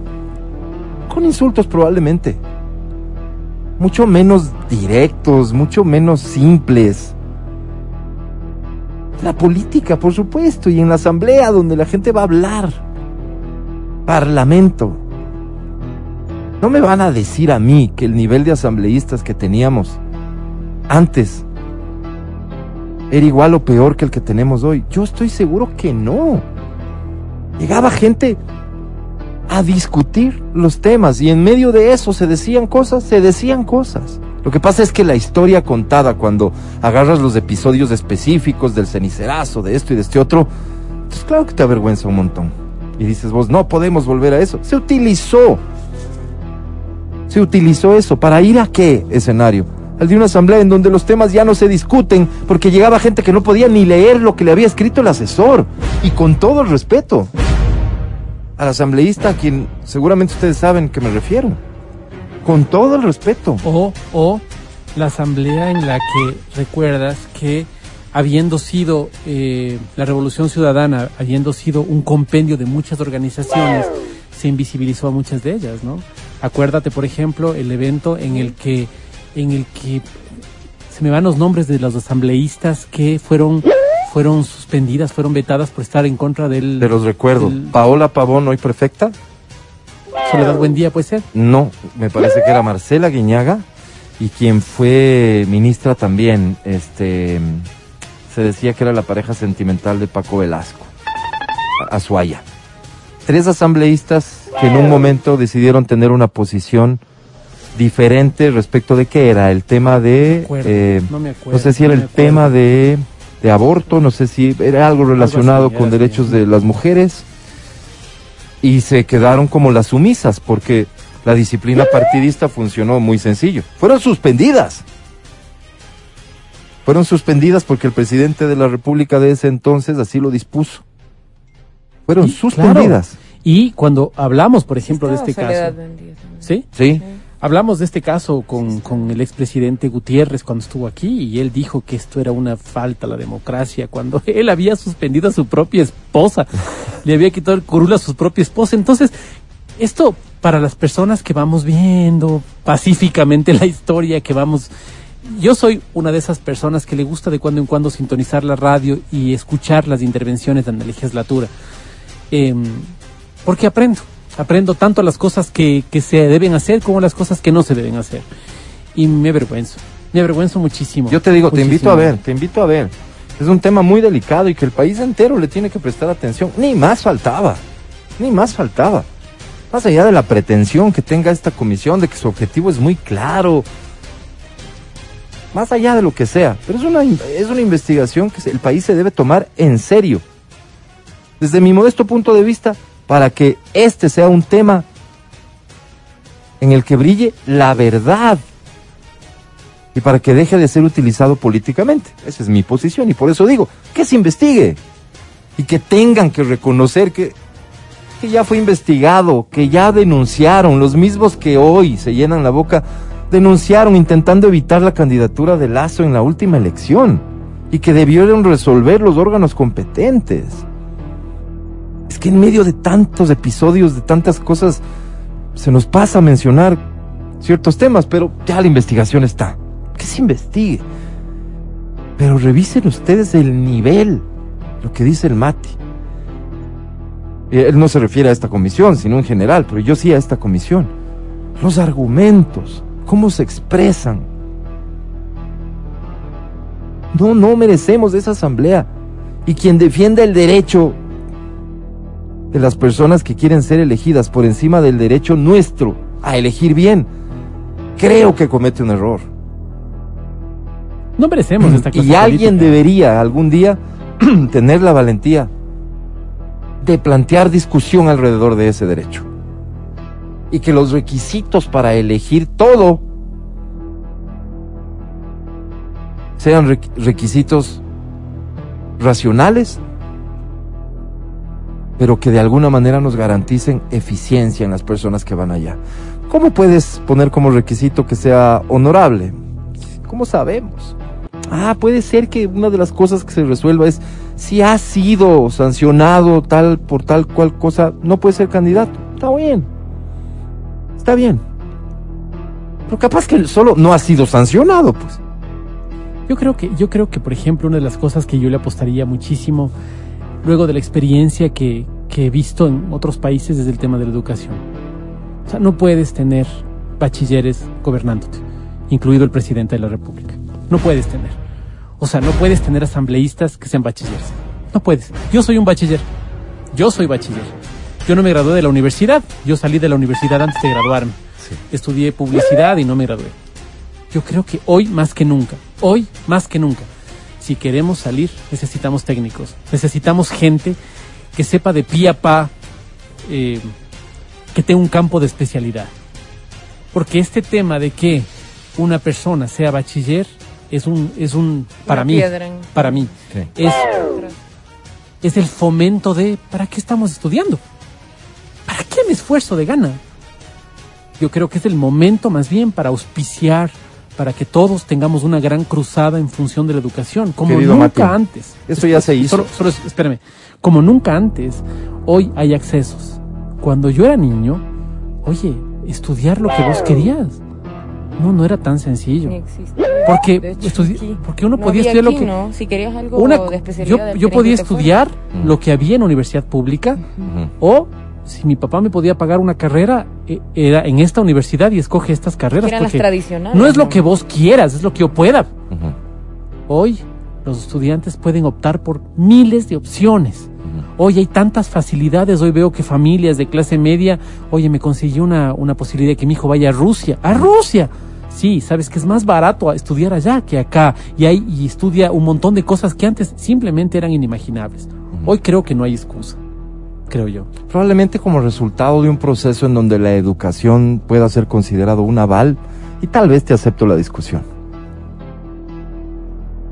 con insultos probablemente mucho menos directos, mucho menos simples. La política, por supuesto, y en la asamblea donde la gente va a hablar. Parlamento. No me van a decir a mí que el nivel de asambleístas que teníamos antes era igual o peor que el que tenemos hoy. Yo estoy seguro que no. Llegaba gente a discutir los temas y en medio de eso se decían cosas, se decían cosas. Lo que pasa es que la historia contada cuando agarras los episodios específicos del cenicerazo, de esto y de este otro, pues claro que te avergüenza un montón. Y dices vos, no podemos volver a eso. Se utilizó. Se utilizó eso. ¿Para ir a qué escenario? Al de una asamblea en donde los temas ya no se discuten porque llegaba gente que no podía ni leer lo que le había escrito el asesor. Y con todo el respeto al asambleísta a quien seguramente ustedes saben que me refiero. Con todo el respeto. O, o la asamblea en la que recuerdas que habiendo sido eh, la Revolución Ciudadana, habiendo sido un compendio de muchas organizaciones, se invisibilizó a muchas de ellas, ¿no? Acuérdate, por ejemplo, el evento en el que, en el que se me van los nombres de los asambleístas que fueron, fueron suspendidas, fueron vetadas por estar en contra del De los recuerdo. del- Paola Pavón, hoy prefecta. Soledad Buen Día, puede ser. No, me parece que era Marcela Guiñaga. Y quien fue ministra también, este, se decía que era la pareja sentimental de Paco Velasco, A- Azuaya. Tres asambleístas que en un momento decidieron tener una posición diferente respecto de qué era el tema de, acuerdo, eh, no me acuerdo, no sé si era no el tema de, de aborto, no sé si era algo relacionado así, con derechos de las mujeres y se quedaron como las sumisas porque la disciplina partidista funcionó muy sencillo. Fueron suspendidas. Fueron suspendidas porque el presidente de la República de ese entonces así lo dispuso. Fueron Y, suspendidas. Y cuando hablamos, por ejemplo, de este caso. ¿sí? Sí. Hablamos de este caso con, con el expresidente Gutiérrez cuando estuvo aquí y él dijo que esto era una falta a la democracia cuando él había suspendido a su propia esposa, le había quitado el curul a su propia esposa. Entonces, esto para las personas que vamos viendo pacíficamente la historia, que vamos... Yo soy una de esas personas que le gusta de cuando en cuando sintonizar la radio y escuchar las intervenciones de la legislatura. Em, porque aprendo. Aprendo tanto las cosas que, que se deben hacer como las cosas que no se deben hacer. Y me avergüenzo. Me avergüenzo muchísimo. Yo te digo, te invito a ver, te invito a ver. Es un tema muy delicado y que el país entero le tiene que prestar atención. Ni más faltaba. Ni más faltaba. Más allá de la pretensión que tenga esta comisión de que su objetivo es muy claro. Más allá de lo que sea. Pero es una, es una investigación que el país se debe tomar en serio. Desde mi modesto punto de vista, para que este sea un tema en el que brille la verdad y para que deje de ser utilizado políticamente. Esa es mi posición y por eso digo, que se investigue y que tengan que reconocer que, que ya fue investigado, que ya denunciaron, los mismos que hoy se llenan la boca, denunciaron intentando evitar la candidatura de Lazo en la última elección y que debieron resolver los órganos competentes. Que en medio de tantos episodios, de tantas cosas, se nos pasa a mencionar ciertos temas, pero ya la investigación está. Que se investigue. Pero revisen ustedes el nivel, lo que dice el Mati. Eh, Él no se refiere a esta comisión, sino en general, pero yo sí a esta comisión. Los argumentos, cómo se expresan. No, no merecemos esa asamblea. Y quien defienda el derecho de las personas que quieren ser elegidas por encima del derecho nuestro a elegir bien, creo que comete un error. No merecemos esta clase Y alguien política. debería algún día tener la valentía de plantear discusión alrededor de ese derecho. Y que los requisitos para elegir todo sean requ- requisitos racionales, pero que de alguna manera nos garanticen eficiencia en las personas que van allá. ¿Cómo puedes poner como requisito que sea honorable? ¿Cómo sabemos? Ah, puede ser que una de las cosas que se resuelva es si ha sido sancionado tal por tal cual cosa, no puede ser candidato. Está bien. Está bien. Pero capaz que solo no ha sido sancionado, pues. Yo creo que, yo creo que, por ejemplo, una de las cosas que yo le apostaría muchísimo, luego de la experiencia que, que he visto en otros países, es el tema de la educación. O sea, no puedes tener bachilleres gobernándote, incluido el presidente de la República. No puedes tener. O sea, no puedes tener asambleístas que sean bachilleres. No puedes. Yo soy un bachiller. Yo soy bachiller. Yo no me gradué de la universidad. Yo salí de la universidad antes de graduarme. Estudié publicidad y no me gradué. Yo creo que hoy más que nunca, hoy más que nunca, si queremos salir, necesitamos técnicos, necesitamos gente que sepa de pie a pa, eh, que tenga un campo de especialidad. Porque este tema de que una persona sea bachiller es un, es un, para Una mí, piedra para mí, Sí. es, es el fomento de, ¿para qué estamos estudiando? ¿Para qué me esfuerzo de gana? Yo creo que es el momento más bien para auspiciar, para que todos tengamos una gran cruzada en función de la educación, como Querido nunca Mati, antes. eso ya se hizo. Solo, solo es- espérame, como nunca antes, hoy hay accesos. Cuando yo era niño, oye, estudiar lo que vos querías. No, no era tan sencillo. Porque, hecho, porque uno No podía estudiar lo que... ¿no? Si querías algo Una, de yo, especialidad. yo tenías podía fuera. estudiar lo que había en universidad pública o si mi papá me podía pagar una carrera eh, era en esta universidad y escoge estas carreras eran las tradicionales. no es lo que vos quieras, es lo que yo pueda. Hoy los estudiantes pueden optar por miles de opciones. Hoy hay tantas facilidades, hoy veo que familias de clase media, oye, me consiguió una, una posibilidad de que mi hijo vaya a Rusia. ¡A Rusia! Sí, sabes que es más barato estudiar allá que acá. Y, hay, y estudia un montón de cosas que antes simplemente eran inimaginables. Hoy creo que no hay excusa, creo yo. Probablemente como resultado de un proceso en donde la educación pueda ser considerado un aval y tal vez te acepto la discusión.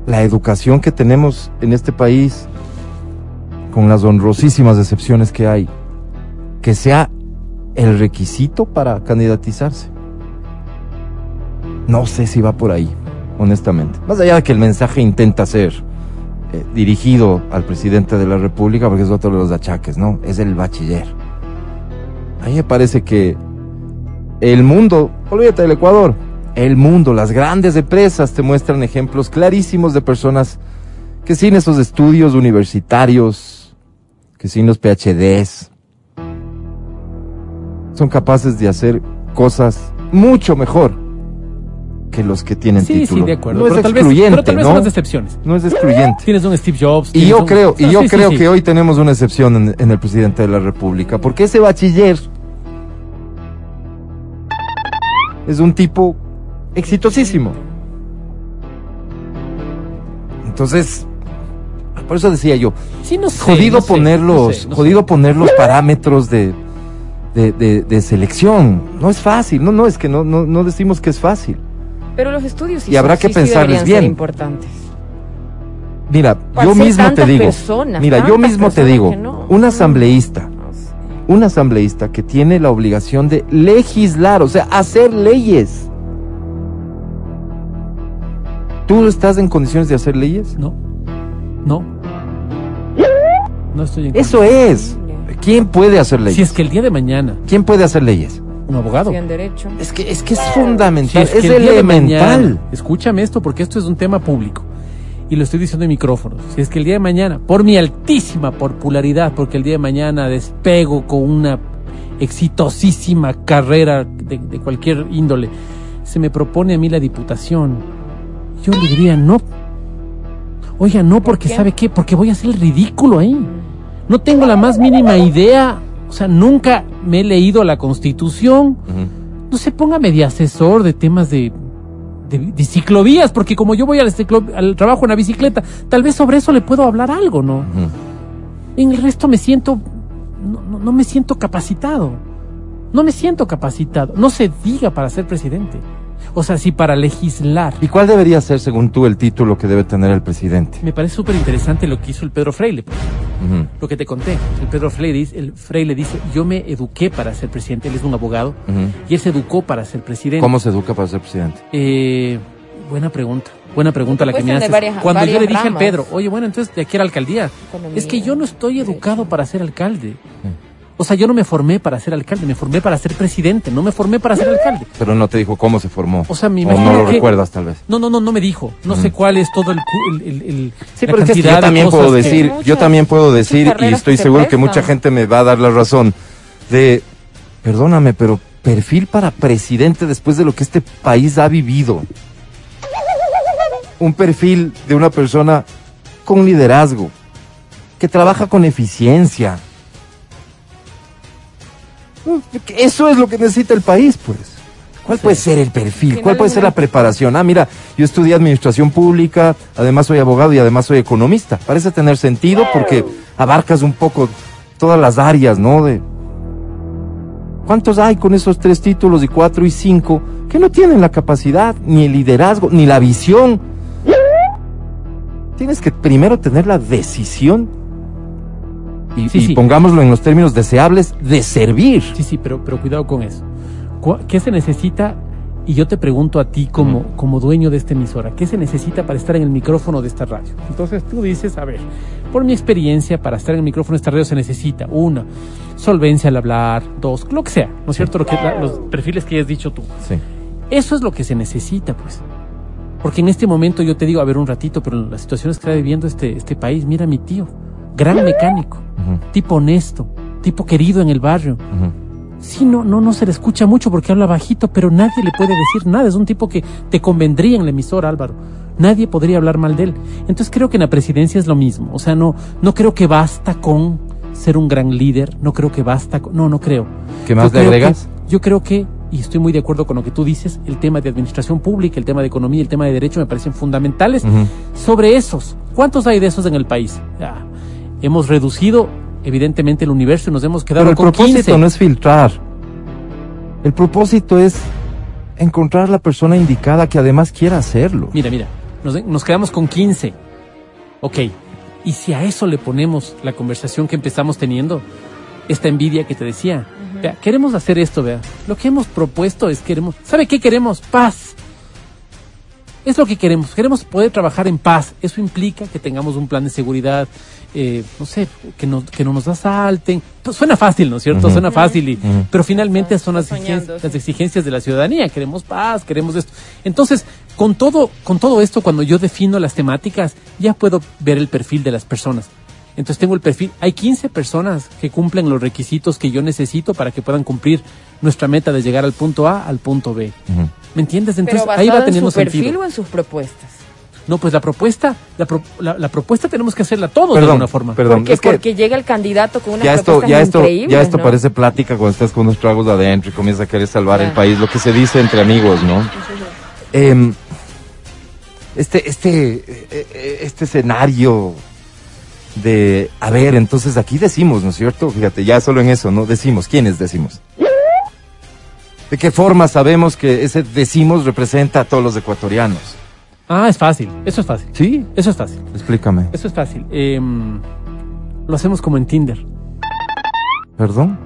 La educación que tenemos en este país, con las honrosísimas excepciones que hay, que sea el requisito para candidatizarse. No sé si va por ahí, honestamente. Más allá de que el mensaje intenta ser eh, dirigido al presidente de la República, porque es otro de los achaques, ¿no? Es el bachiller. A mí me parece que el mundo, olvídate del Ecuador, el mundo, las grandes empresas te muestran ejemplos clarísimos de personas que sin esos estudios universitarios, que sin los PhDs, son capaces de hacer cosas mucho mejor que los que tienen Sí, título. sí, de acuerdo. No es pero, tal vez, excluyente, pero tal vez ¿no? son las excepciones. No es excluyente. Tienes un Steve Jobs. Y yo un- creo, y Ah, yo sí, creo sí. que hoy tenemos una excepción en, en el presidente de la República, porque ese bachiller es un tipo exitosísimo. Entonces, por eso decía yo, Sí, no sé, jodido no sé, poner no los, sé, no jodido sé. poner los parámetros de, de, de- de selección. No es fácil, no, no, es que no, no, no decimos que es fácil. Pero los estudios sí Y habrá que sí- pensarles bien. importantes. Mira, yo mismo te digo, personas, mira, yo mismo te digo, no. un asambleísta, No sé. un asambleísta que tiene la obligación de legislar, o sea, hacer leyes. ¿Tú estás en condiciones de hacer leyes? No. No. No estoy en Eso es. ¿Quién puede hacer leyes? Si es que el día de mañana, ¿Quién puede hacer leyes? Un abogado. Sí, en derecho. Es que es que es fundamental, es es, que elemental. mañana, escúchame esto porque esto es un tema público y lo estoy diciendo en micrófonos. Si es que el día de mañana, por mi altísima popularidad, porque el día de mañana despego con una exitosísima carrera de, de cualquier índole, se me propone a mí la diputación, yo le diría no. Oiga, no, porque qué? ¿sabe qué? Porque voy a hacer el ridículo ahí. No tengo la más mínima idea, o sea, nunca me he leído la Constitución no se póngame de asesor de temas de, de, de ciclovías, porque como yo voy al, ciclo- al trabajo en la bicicleta, tal vez sobre eso le puedo hablar algo, ¿no? En el resto me siento, no, no- no me siento capacitado. No me siento capacitado. No se diga para ser presidente. O sea, sí para legislar. ¿Y cuál debería ser, según tú, el título que debe tener el presidente? Me parece súper interesante lo que hizo el Pedro Freile. pues. Lo que te conté. El Pedro Freile, dice- el Freile dice, yo me eduqué para ser presidente. Él es un abogado. Y él se educó para ser presidente. ¿Cómo se educa para ser presidente? Eh, buena pregunta. Buena pregunta la que me haces. varias- Cuando yo le dije al ramas. Pedro, oye, bueno, entonces de aquí a la alcaldía. Economía, Es que yo no estoy derecho. educado para ser alcalde. O sea, yo no me formé para ser alcalde, me formé para ser presidente, no me formé para ser alcalde. Pero no te dijo cómo se formó. O sea, me o imagino no lo que- recuerdas, tal vez. No, no, no, no me dijo. No sé cuál es todo el, cu- el, el- el- Sí, la pero es que cantidad yo también puedo que- decir, yo también puedo decir, y estoy seguro que mucha gente me va a dar la razón, de, perdóname, pero perfil para presidente después de lo que este país ha vivido. Un perfil de una persona con liderazgo, que trabaja con eficiencia. Eso es lo que necesita el país, pues. ¿Cuál Sí. puede ser el perfil? ¿Cuál puede ser la preparación? Ah, mira, yo estudié administración pública, además soy abogado y además soy economista. Parece tener sentido porque abarcas un poco todas las áreas, ¿no? De ¿Cuántos hay con esos tres títulos y cuatro y cinco que no tienen la capacidad, ni el liderazgo, ni la visión? Tienes que primero tener la decisión y, Sí, y sí. pongámoslo en los términos deseables de servir. Sí, sí, pero, pero cuidado con eso. ¿Qué se necesita? Y yo te pregunto a ti como, como dueño de esta emisora, ¿qué se necesita para estar en el micrófono de esta radio? Entonces tú dices, a ver, por mi experiencia, para estar en el micrófono de esta radio se necesita, una, solvencia al hablar, dos, lo que sea, ¿no es cierto? Lo que, la- los perfiles que has dicho tú. Sí. Eso es lo que se necesita, pues. Porque en este momento yo te digo, a ver un ratito, pero en las situaciones que está viviendo este, este país, mira a mi tío, gran mecánico, tipo honesto, tipo querido en el barrio. ujú. Sí, no, no, no se le escucha mucho porque habla bajito, pero nadie le puede decir nada. Es un tipo que te convendría en la emisora, Álvaro. Nadie podría hablar mal de él. Entonces creo que en la presidencia es lo mismo. O sea, no, no creo que basta con ser un gran líder. No creo que basta con, no, no creo. ¿Qué más Yo le agregas? que- yo creo que, y estoy muy de acuerdo con lo que tú dices, el tema de administración pública, el tema de economía, el tema de derecho me parecen fundamentales. Sobre esos, ¿cuántos hay de esos en el país? Ya, hemos reducido, evidentemente, el universo y nos hemos quedado Pero el con propósito 15. no es filtrar. El propósito es encontrar la persona indicada que además quiera hacerlo. Mira, mira, nos, nos quedamos con 15. Ok, y si a eso le ponemos la conversación que empezamos teniendo, esta envidia que te decía, vea, queremos hacer esto, vea, lo que hemos propuesto es queremos, ¿sabe qué queremos? Paz. Es lo que queremos, queremos poder trabajar en paz. Eso implica que tengamos un plan de seguridad, eh, no sé, que no, que no nos asalten. Pues suena fácil, ¿no es cierto? Suena fácil, y, pero finalmente son las exigencias, las de la ciudadanía. Queremos paz, queremos esto. Entonces, con todo, con todo esto, cuando yo defino las temáticas, ya puedo ver el perfil de las personas. Entonces tengo el perfil. Hay 15 personas que cumplen los requisitos que yo necesito para que puedan cumplir nuestra meta de llegar al punto A al punto B. ¿Me entiendes? Entonces ahí va en teniendo su perfil sentido. o en sus propuestas. No, pues la propuesta, la, pro- la, la propuesta tenemos que hacerla todos de alguna forma. perdón. Porque, es que porque llega el candidato con una ya esto, ya esto, ya esto ¿no? parece plática cuando estás con unos tragos adentro y comienzas a querer salvar el país, lo que se dice entre amigos, ¿no? Em, este, este, eh, eh, este escenario de, a ver, entonces aquí decimos, ¿no es cierto? Fíjate, ya solo en eso, ¿no? Decimos, ¿quiénes decimos? ¿De qué forma sabemos que ese decimos representa a todos los ecuatorianos? Ah, es fácil. Eso es fácil. Sí. Eso es fácil. Explícame. Eso es fácil. Em, lo hacemos como en Tinder. ¿Perdón?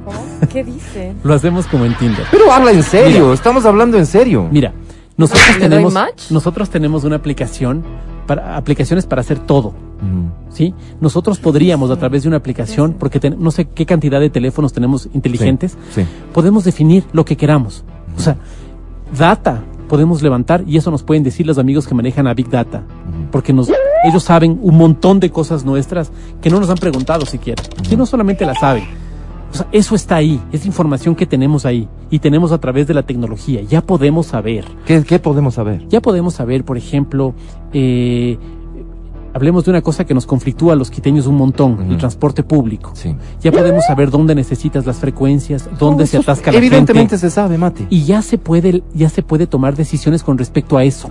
¿Qué dice? Lo hacemos como en Tinder. Pero habla en serio, Mira. estamos hablando en serio. Mira, nosotros ¿Le doy tenemos, match? nosotros tenemos una aplicación para aplicaciones para hacer todo. Mm, ¿sí? Nosotros podríamos a través de una aplicación, porque ten- no sé qué cantidad de teléfonos tenemos inteligentes, sí. podemos definir lo que queramos. O sea, data podemos levantar y eso nos pueden decir los amigos que manejan a Big Data, porque nos, ellos saben un montón de cosas nuestras que no nos han preguntado siquiera, y no solamente la saben. O sea, eso está ahí, es información que tenemos ahí y tenemos a través de la tecnología. Ya podemos saber. ¿Qué, qué podemos saber? Ya podemos saber, por ejemplo, eh, hablemos de una cosa que nos conflictúa a los quiteños un montón, el transporte público. Sí. Ya podemos saber dónde necesitas las frecuencias, dónde se atasca la Evidentemente gente. se sabe, Mati. Y ya se puede, ya se puede tomar decisiones con respecto a eso.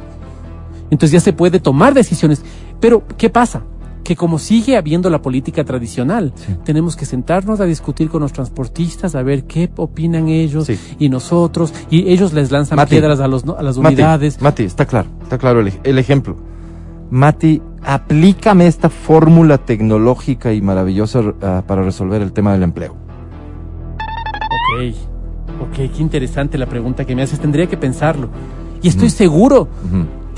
Entonces ya se puede tomar decisiones. Pero, ¿qué pasa? Que como sigue habiendo la política tradicional, Sí. tenemos que sentarnos a discutir con los transportistas, a ver qué opinan ellos Sí. y nosotros, y ellos les lanzan Mati. piedras a, los, a las Mati, unidades. Mati, está claro, está claro el, ej- el ejemplo. Mati, aplícame esta fórmula tecnológica y maravillosa ah, para resolver el tema del empleo. Ok, ok, qué interesante la pregunta que me haces. Tendría que pensarlo. Y estoy seguro.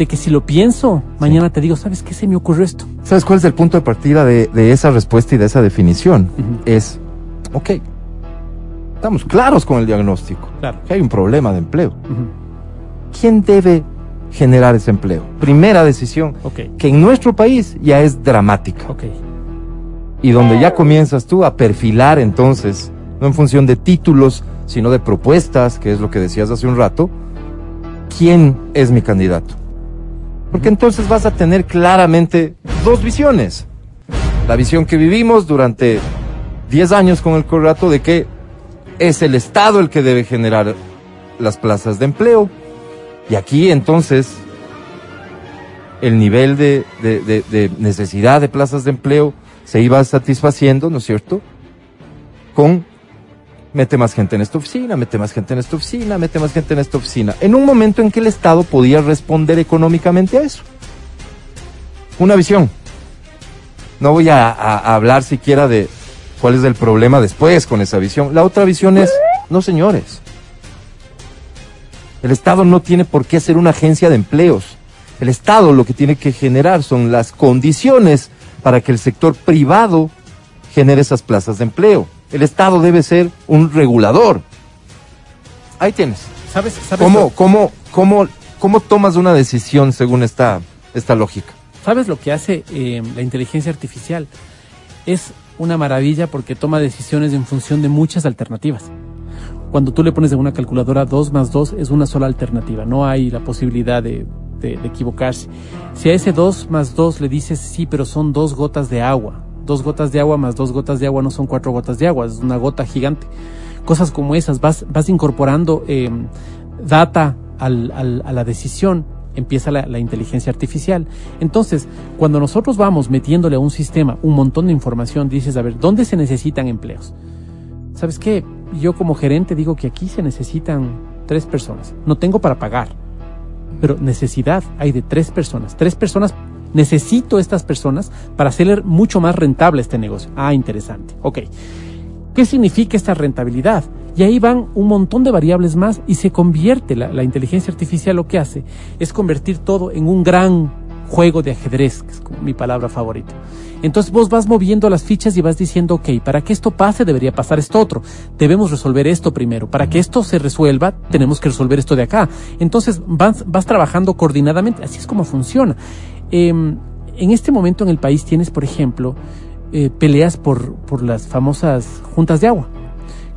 De que si lo pienso, mañana te digo, ¿sabes qué se me ocurrió esto? ¿Sabes cuál es el punto de partida de, de esa respuesta y de esa definición? Es, ok, estamos claros con el diagnóstico, Claro. que hay un problema de empleo. ¿Quién debe generar ese empleo? Primera decisión, que en nuestro país ya es dramática. ok. y donde ya comienzas tú a perfilar entonces, no en función de títulos, sino de propuestas, que es lo que decías hace un rato, quién es mi candidato. Porque entonces vas a tener claramente dos visiones. La visión que vivimos durante 10 años con el corrato de que es el Estado el que debe generar las plazas de empleo. Y aquí entonces el nivel de- de necesidad de plazas de empleo se iba satisfaciendo, ¿no es cierto? Con mete más gente en esta oficina, mete más gente en esta oficina, mete más gente en esta oficina. En un momento en que el Estado podía responder económicamente a eso. Una visión. No voy a, hablar siquiera de cuál es el problema después con esa visión. La otra visión es, no señores. El Estado no tiene por qué ser una agencia de empleos. El Estado lo que tiene que generar son las condiciones para que el sector privado genere esas plazas de empleo. El Estado debe ser un regulador. Ahí tienes. ¿Sabes, sabes, ¿Cómo, lo, cómo, cómo, cómo tomas una decisión según esta, esta lógica? sabes lo que hace eh, la inteligencia artificial? Es una maravilla porque toma decisiones en función de muchas alternativas. Cuando tú le pones en una calculadora 2 más 2 es una sola alternativa, no hay la posibilidad de, de- de equivocarse. Si a ese 2 más 2 le dices sí, pero son dos gotas de agua, dos gotas de agua más dos gotas de agua no son cuatro gotas de agua, es una gota gigante. Cosas como esas, vas, vas incorporando eh, data al- al- a la decisión, empieza la, la inteligencia artificial. Entonces, cuando nosotros vamos metiéndole a un sistema un montón de información, dices, a ver, ¿dónde se necesitan empleos? ¿Sabes qué? Yo como gerente digo que aquí se necesitan tres personas. No tengo para pagar, pero necesidad hay de tres personas. Tres personas, necesito estas personas para hacer mucho más rentable este negocio. Ah, interesante. Ok. ¿Qué significa esta rentabilidad? Y ahí van un montón de variables más y se convierte, la, inteligencia artificial lo que hace es convertir todo en un gran juego de ajedrez, que es mi palabra favorita. Entonces vos vas moviendo las fichas y vas diciendo, ok, para que esto pase debería pasar esto otro. Debemos resolver esto primero. Para que esto se resuelva, tenemos que resolver esto de acá. Entonces vas, vas trabajando coordinadamente. Así es como funciona. Em, en este momento en el país tienes, por ejemplo, eh, peleas por, por las famosas juntas de agua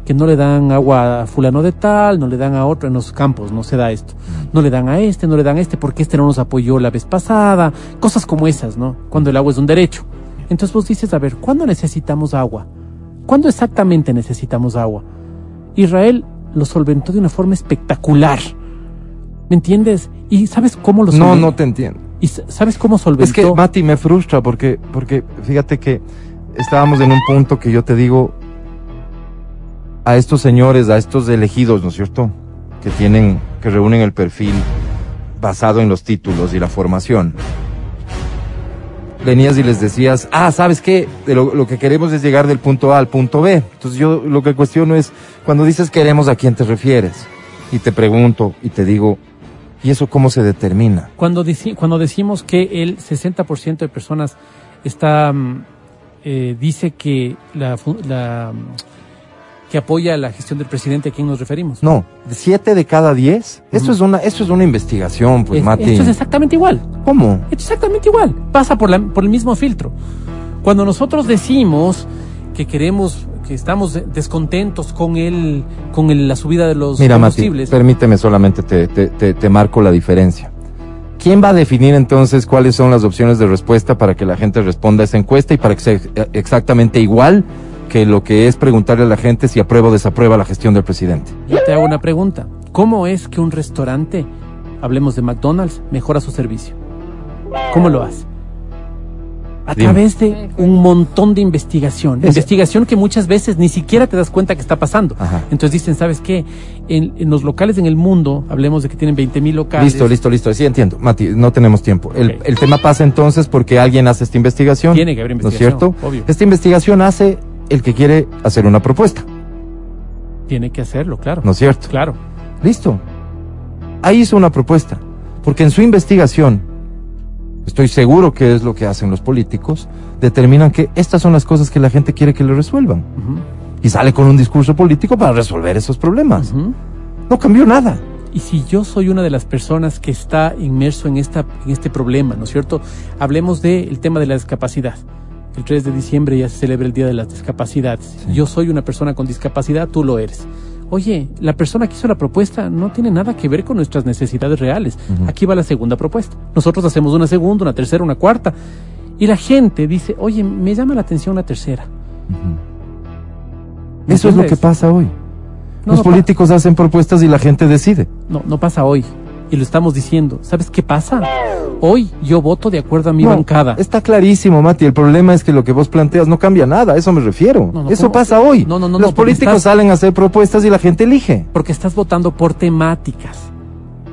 que no le dan agua a fulano de tal, no le dan a otro en los campos, no se da esto. No le dan a este, no le dan a este, porque este no nos apoyó la vez pasada, cosas como esas, ¿no? Cuando el agua es un derecho. Entonces vos dices, a ver, ¿cuándo necesitamos agua? ¿Cuándo exactamente necesitamos agua? Israel lo solventó de una forma espectacular. ¿Me entiendes? ¿Y sabes cómo lo No, solventó? no te entiendo. ¿Y sabes cómo solventó? Es que, Mati, me frustra porque, porque fíjate que estábamos en un punto que yo te digo a estos señores, a estos elegidos, ¿no es cierto? que tienen, que reúnen el perfil basado en los títulos y la formación, venías y les decías, ah, ¿sabes qué? Lo, lo que queremos es llegar del punto A al punto B. Entonces yo lo que cuestiono es, cuando dices queremos, ¿a quién te refieres? Y te pregunto y te digo, ¿y eso cómo se determina? Cuando, deci- cuando decimos que el 60% de personas está mm, eh, dice que la, la, mm, que apoya la gestión del presidente, ¿a quién nos referimos? No, siete de cada diez. Esto es una, esto es una investigación, pues, Es- Mati. esto es exactamente igual. ¿Cómo? Esto es exactamente igual. Pasa por, la- por el mismo filtro. Cuando nosotros decimos que queremos, que estamos de- descontentos con el, con el- la subida de los Mira, Mati, combustibles, permíteme solamente te, te, te, te marco la diferencia. ¿Quién va a definir entonces cuáles son las opciones de respuesta para que la gente responda a esa encuesta y para que sea ex- exactamente igual que lo que es preguntarle a la gente si aprueba o desaprueba la gestión del presidente? yo te hago una pregunta. ¿Cómo es que un restaurante, hablemos de McDonald's, mejora su servicio? ¿Cómo lo hace? A Dime. través de un montón de investigación. Investigación que muchas veces ni siquiera te das cuenta que está pasando. Ajá. Entonces dicen, ¿sabes qué? En, en los locales en el mundo, hablemos de que tienen 20 mil locales. Listo, listo, listo. Sí, entiendo. Mati, no tenemos tiempo. El, el tema pasa entonces porque alguien hace esta investigación. Tiene que haber ¿No es investigación, cierto? obvio. Esta investigación hace el que quiere hacer una propuesta. Tiene que hacerlo, claro. ¿No es cierto? Claro. Listo. Ahí hizo una propuesta. Porque en su investigación, estoy seguro que es lo que hacen los políticos, determinan que estas son las cosas que la gente quiere que le resuelvan. Y sale con un discurso político para resolver esos problemas. No cambió nada. Y si yo soy una de las personas que está inmerso en, esta, en este problema, ¿no es cierto? Hablemos del tema de la discapacidad. El 3 de diciembre ya se celebra el Día de las Discapacidades. Yo soy una persona con discapacidad, tú lo eres. Oye, la persona que hizo la propuesta no tiene nada que ver con nuestras necesidades reales. Aquí va la segunda propuesta. Nosotros hacemos una segunda, una tercera, una cuarta. Y la gente dice, oye, me llama la atención la tercera. ¿Me Eso es lo que pasa hoy. No, Los no políticos hacen propuestas y la gente decide. No, no pasa hoy. Y lo estamos diciendo. ¿Sabes qué pasa? Hoy yo voto de acuerdo a mi No, bancada. Está clarísimo, Mati. El problema es que lo que vos planteas no cambia nada. A eso me refiero. No, no, eso ¿cómo? pasa hoy. No, no, no, Los políticos estás- salen a hacer propuestas y la gente elige. Porque estás votando por temáticas.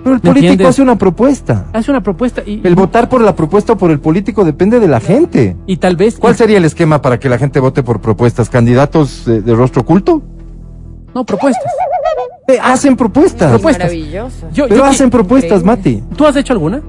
Pero el ¿Me político entiendes? hace una propuesta. Hace una propuesta y, El votar por la propuesta o por el político depende de la gente. y tal vez... ¿Cuál sería el esquema para que la gente vote por propuestas? ¿Candidatos de, de rostro oculto? No, propuestas. Eh, hacen propuestas. Propuestas. Maravilloso. Yo, Pero yo hacen propuestas, Increíble. Mati. ¿Tú has hecho alguna?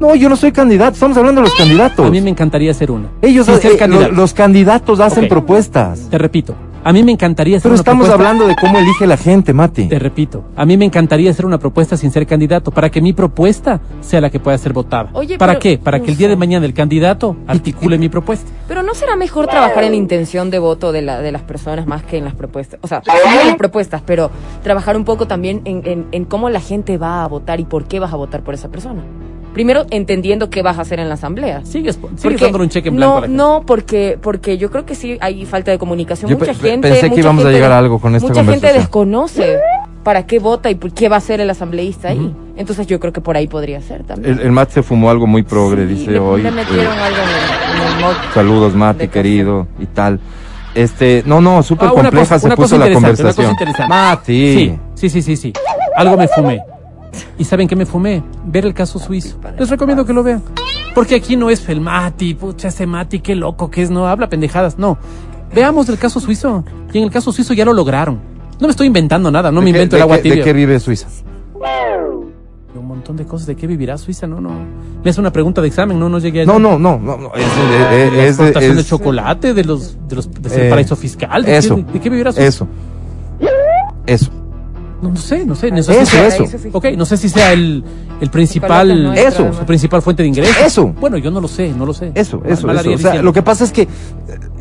No, yo no soy candidato. Estamos hablando de los candidatos. A mí me encantaría hacer una. Ellos, eh, ser eh, candidato. lo- los candidatos hacen propuestas. Te repito. A mí me encantaría hacer Pero una estamos propuesta- hablando de cómo elige la gente, Mati. Te repito, a mí me encantaría hacer una propuesta sin ser candidato, para que mi propuesta sea la que pueda ser votada. Oye, ¿Para pero- qué? Para que el día de mañana el candidato articule mi propuesta. Pero ¿no será mejor trabajar en la intención de voto de, la, de las personas más que en las propuestas? O sea, sí en las propuestas, pero trabajar un poco también en, en, en cómo la gente va a votar y por qué vas a votar por esa persona. Primero, entendiendo qué vas a hacer en la asamblea. Sigues, sigues Porque- dándole un cheque en blanco no, a la gente. No, porque, porque yo creo que sí hay falta de comunicación. Yo mucha pe- gente. pensé que íbamos a gente llegar de- a algo con esta Mucha gente conversación. desconoce para qué vota y por qué va a ser el asambleísta ahí. Entonces yo creo que por ahí podría ser también. El, el Matt se fumó algo muy progre, Sí, dice le, hoy. le metieron Eh, algo en el, en el mod. saludos, Mati, querido, y tal. Este, no, no, súper Ah, compleja cosa- se puso la interesante, una cosa conversación. interesante. Mati. Sí, sí, sí, sí, sí. Algo me fumé. ¿Y saben qué me fumé? Ver el caso suizo. Les recomiendo que lo vean. Porque aquí no es el Mati, pucha, ese Mati, qué loco que es, no habla pendejadas, no. Veamos el caso suizo. Y en el caso suizo ya lo lograron. No me estoy inventando nada, no me ¿De qué- invento el agua qué- tibia. ¿De qué vive Suiza? Un montón de cosas. ¿De qué vivirá Suiza? No, no. Me hace una pregunta de examen, no, no llegué a No, no, no, no, no, es, De de- es, de- exportación de es- chocolate, de los, de los, de ser Eh, paraíso fiscal. ¿De, eso. Qué, de, qué vivirá Suiza? eso. Eso. No, no sé, no sé. No sé Eso, si sea, eso. Ok, no sé si sea el, el principal, Eso. su principal fuente de ingresos. Eso. Bueno, yo no lo sé, no lo sé. Eso, Mal- eso, mal eso. haría O sea, diciendo. lo que pasa es que eh,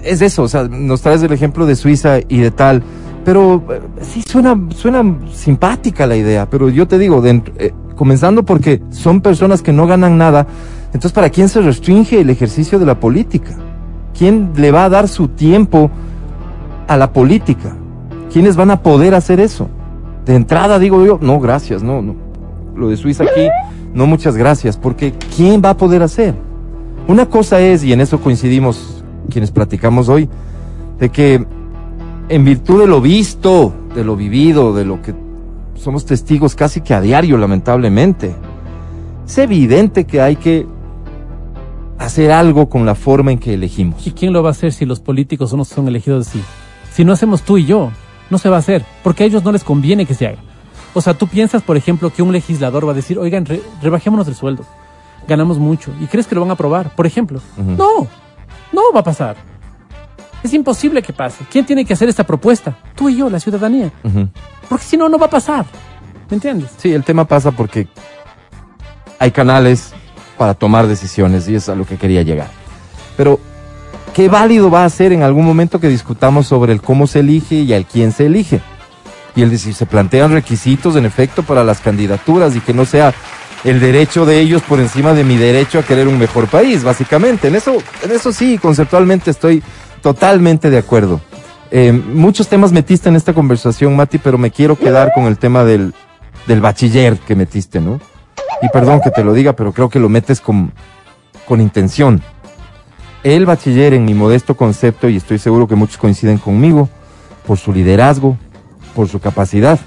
es eso, o sea, nos traes el ejemplo de Suiza y de tal, pero eh, sí suena, suena simpática la idea, pero yo te digo, dentro- eh, comenzando porque son personas que no ganan nada, entonces ¿para quién se restringe el ejercicio de la política? ¿Quién le va a dar su tiempo a la política? ¿Quiénes van a poder hacer eso? De entrada digo yo, no, gracias, no, no. Lo de Suiza aquí, no muchas gracias, porque ¿quién va a poder hacer? Una cosa es, y en eso coincidimos quienes platicamos hoy, de que en virtud de lo visto, de lo vivido, de lo que somos testigos casi que a diario, lamentablemente. Es evidente que hay que hacer algo con la forma en que elegimos. ¿Y quién lo va a hacer si los políticos no son elegidos así? Si no hacemos tú y yo, no se va a hacer, porque a ellos no les conviene que se haga. O sea, tú piensas, por ejemplo, que un legislador va a decir, oigan, re- rebajémonos el sueldo, ganamos mucho, ¿y crees que lo van a aprobar? Por ejemplo. No, no va a pasar. Es imposible que pase. ¿Quién tiene que hacer esta propuesta? Tú y yo, la ciudadanía. Porque si no, no va a pasar. ¿Me entiendes? Sí, el tema pasa porque hay canales para tomar decisiones y es a lo que quería llegar. Pero, ¿qué válido va a ser en algún momento que discutamos sobre el cómo se elige y al quién se elige? Y el decir, se plantean requisitos en efecto para las candidaturas y que no sea el derecho de ellos por encima de mi derecho a querer un mejor país, básicamente. En eso, en eso sí, conceptualmente estoy totalmente de acuerdo. Eh, muchos temas metiste en esta conversación, Mati, pero me quiero quedar con el tema del, del bachiller que metiste, ¿no? Y perdón que te lo diga, pero creo que lo metes con, con intención. El bachiller, en mi modesto concepto, y estoy seguro que muchos coinciden conmigo, por su liderazgo, por su capacidad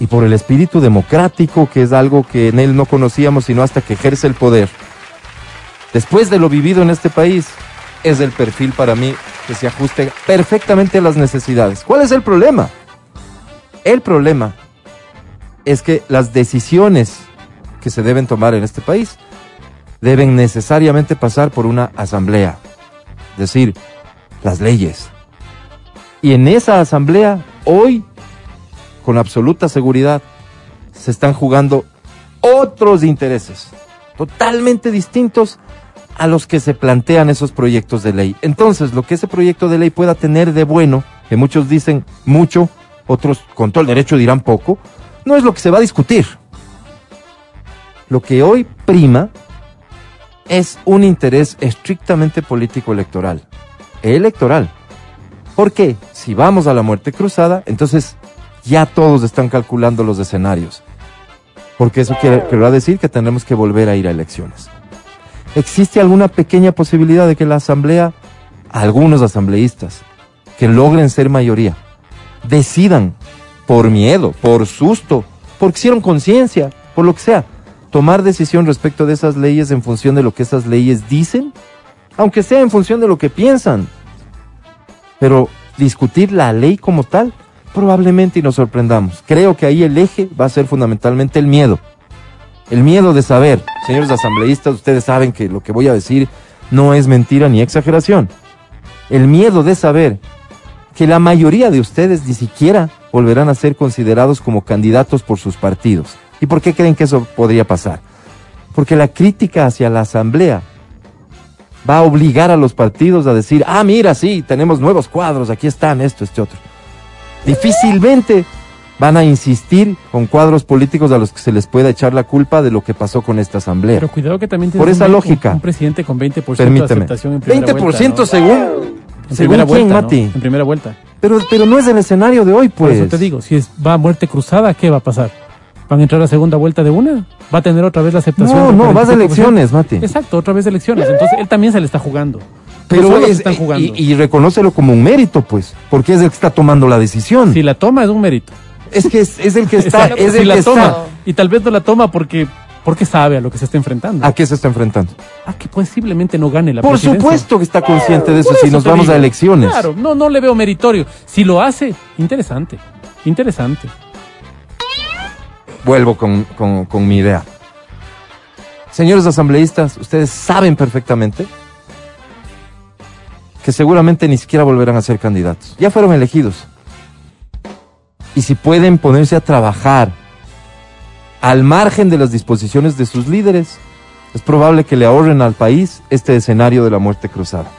y por el espíritu democrático, que es algo que en él no conocíamos sino hasta que ejerce el poder. Después de lo vivido en este país, es el perfil para mí que se ajuste perfectamente a las necesidades. ¿Cuál es el problema? El problema es que las decisiones que se deben tomar en este país deben necesariamente pasar por una asamblea, es decir, las leyes. Y en esa asamblea, hoy, con absoluta seguridad, se están jugando otros intereses, totalmente distintos a los que se plantean esos proyectos de ley. Entonces, lo que ese proyecto de ley pueda tener de bueno, que muchos dicen mucho, otros con todo el derecho dirán poco, no es lo que se va a discutir. Lo que hoy prima es un interés estrictamente político electoral. Electoral. Porque si vamos a la muerte cruzada, entonces ya todos están calculando los escenarios. Porque eso quiere, querrá decir que tendremos que volver a ir a elecciones. ¿Existe alguna pequeña posibilidad de que la asamblea, algunos asambleístas, que logren ser mayoría, decidan por miedo, por susto, porque hicieron conciencia, por lo que sea, tomar decisión respecto de esas leyes en función de lo que esas leyes dicen, aunque sea en función de lo que piensan. Pero discutir la ley como tal, probablemente y nos sorprendamos. Creo que ahí el eje va a ser fundamentalmente el miedo. El miedo de saber, señores asambleístas, ustedes saben que lo que voy a decir no es mentira ni exageración. El miedo de saber que la mayoría de ustedes ni siquiera volverán a ser considerados como candidatos por sus partidos. ¿Y por qué creen que eso podría pasar? Porque la crítica hacia la asamblea va a obligar a los partidos a decir, ah, mira, sí, tenemos nuevos cuadros, aquí están, esto, este otro. Difícilmente van a insistir con cuadros políticos a los que se les pueda echar la culpa de lo que pasó con esta asamblea. Pero cuidado que también Por esa un, lógica. Un, un presidente con 20% de Permíteme. aceptación en primera 20% vuelta, ¿no? según, En según primera quién, vuelta, ¿no? Mati. En primera vuelta. Pero, pero no es el escenario de hoy, Por pues. eso te digo, si es, va a muerte cruzada, ¿qué va a pasar? ¿Van a entrar a segunda vuelta de una? ¿Va a tener otra vez la aceptación? No, no, vas a 45%? elecciones, Mati. Exacto, otra vez elecciones. Entonces él también se le está jugando. Pero es, están jugando. y, y reconócelo como un mérito, pues, porque es el que está tomando la decisión. Si la toma es un mérito. Es que es, es el que está, es si el la que toma. está. Y tal vez no la toma porque, porque sabe a lo que se está enfrentando. ¿A qué se está enfrentando? A que posiblemente no gane la Por supuesto que está consciente de eso si nos vamos a elecciones. Claro, no, no le veo meritorio. Si lo hace, interesante. Interesante. Vuelvo con, con- mi idea. Señores asambleístas, ustedes saben perfectamente que seguramente ni siquiera volverán a ser candidatos. Ya fueron elegidos. Y si pueden ponerse a trabajar al margen de las disposiciones de sus líderes, es probable que le ahorren al país este escenario de la muerte cruzada.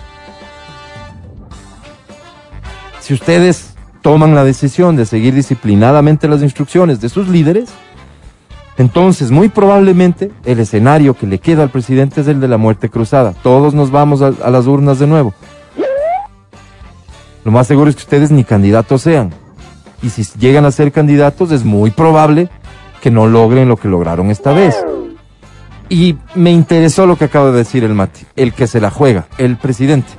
Si ustedes toman la decisión de seguir disciplinadamente las instrucciones de sus líderes, entonces muy probablemente el escenario que le queda al presidente es el de la muerte cruzada. Todos nos vamos a, las urnas de nuevo. Lo más seguro es que ustedes ni candidatos sean. Y si llegan a ser candidatos es muy probable que no logren lo que lograron esta vez. Y me interesó lo que acaba de decir el Mati, el que se la juega, el presidente.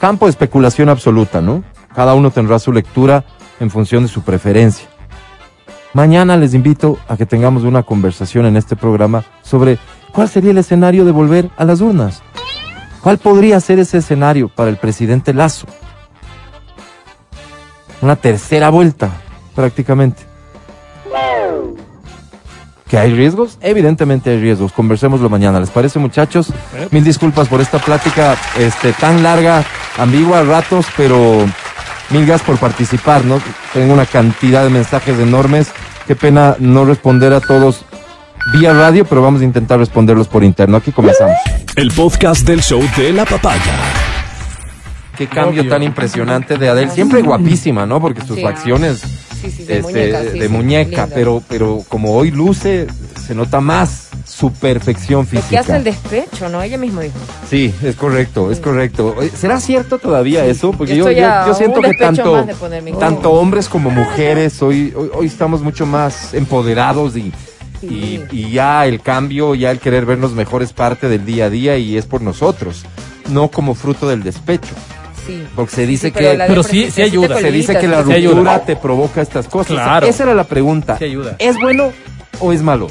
Campo de especulación absoluta, ¿no? Cada uno tendrá su lectura en función de su preferencia. Mañana les invito a que tengamos una conversación en este programa sobre cuál sería el escenario de volver a las urnas. ¿Cuál podría ser ese escenario para el presidente Lazo? Una tercera vuelta, prácticamente. ¿Que hay riesgos? Evidentemente hay riesgos. Conversémoslo mañana. ¿Les parece, muchachos? Mil disculpas por esta plática este, tan larga, ambigua a ratos, pero mil gracias por participar, ¿no? Tengo una cantidad de mensajes enormes. Qué pena no responder a todos vía radio, pero vamos a intentar responderlos por interno. Aquí comenzamos. El podcast del show de la papaya. Qué cambio Obvio. tan impresionante de Adele. Siempre guapísima, ¿no? Porque sus Sí. facciones Sí, sí, de este, muñeca. sí, de sí, muñeca, linda. pero, pero como hoy luce, se nota más su perfección física. hace el despecho, ¿no? Ella mismo dijo. Sí, es correcto, es correcto. ¿Será cierto todavía eso? Porque Yo yo, siento que tanto, tanto hombres como mujeres hoy, hoy, hoy estamos mucho más empoderados y, y, y ya el cambio, ya el querer vernos mejor es parte del día a día y es por nosotros, no como fruto del despecho. Sí. Porque se dice Sí, que... la Pero sí- sí ayuda. Se dice que la ayuda. ruptura te provoca estas cosas. Claro. Esa era la pregunta. Sí ayuda. ¿Es bueno o es malo?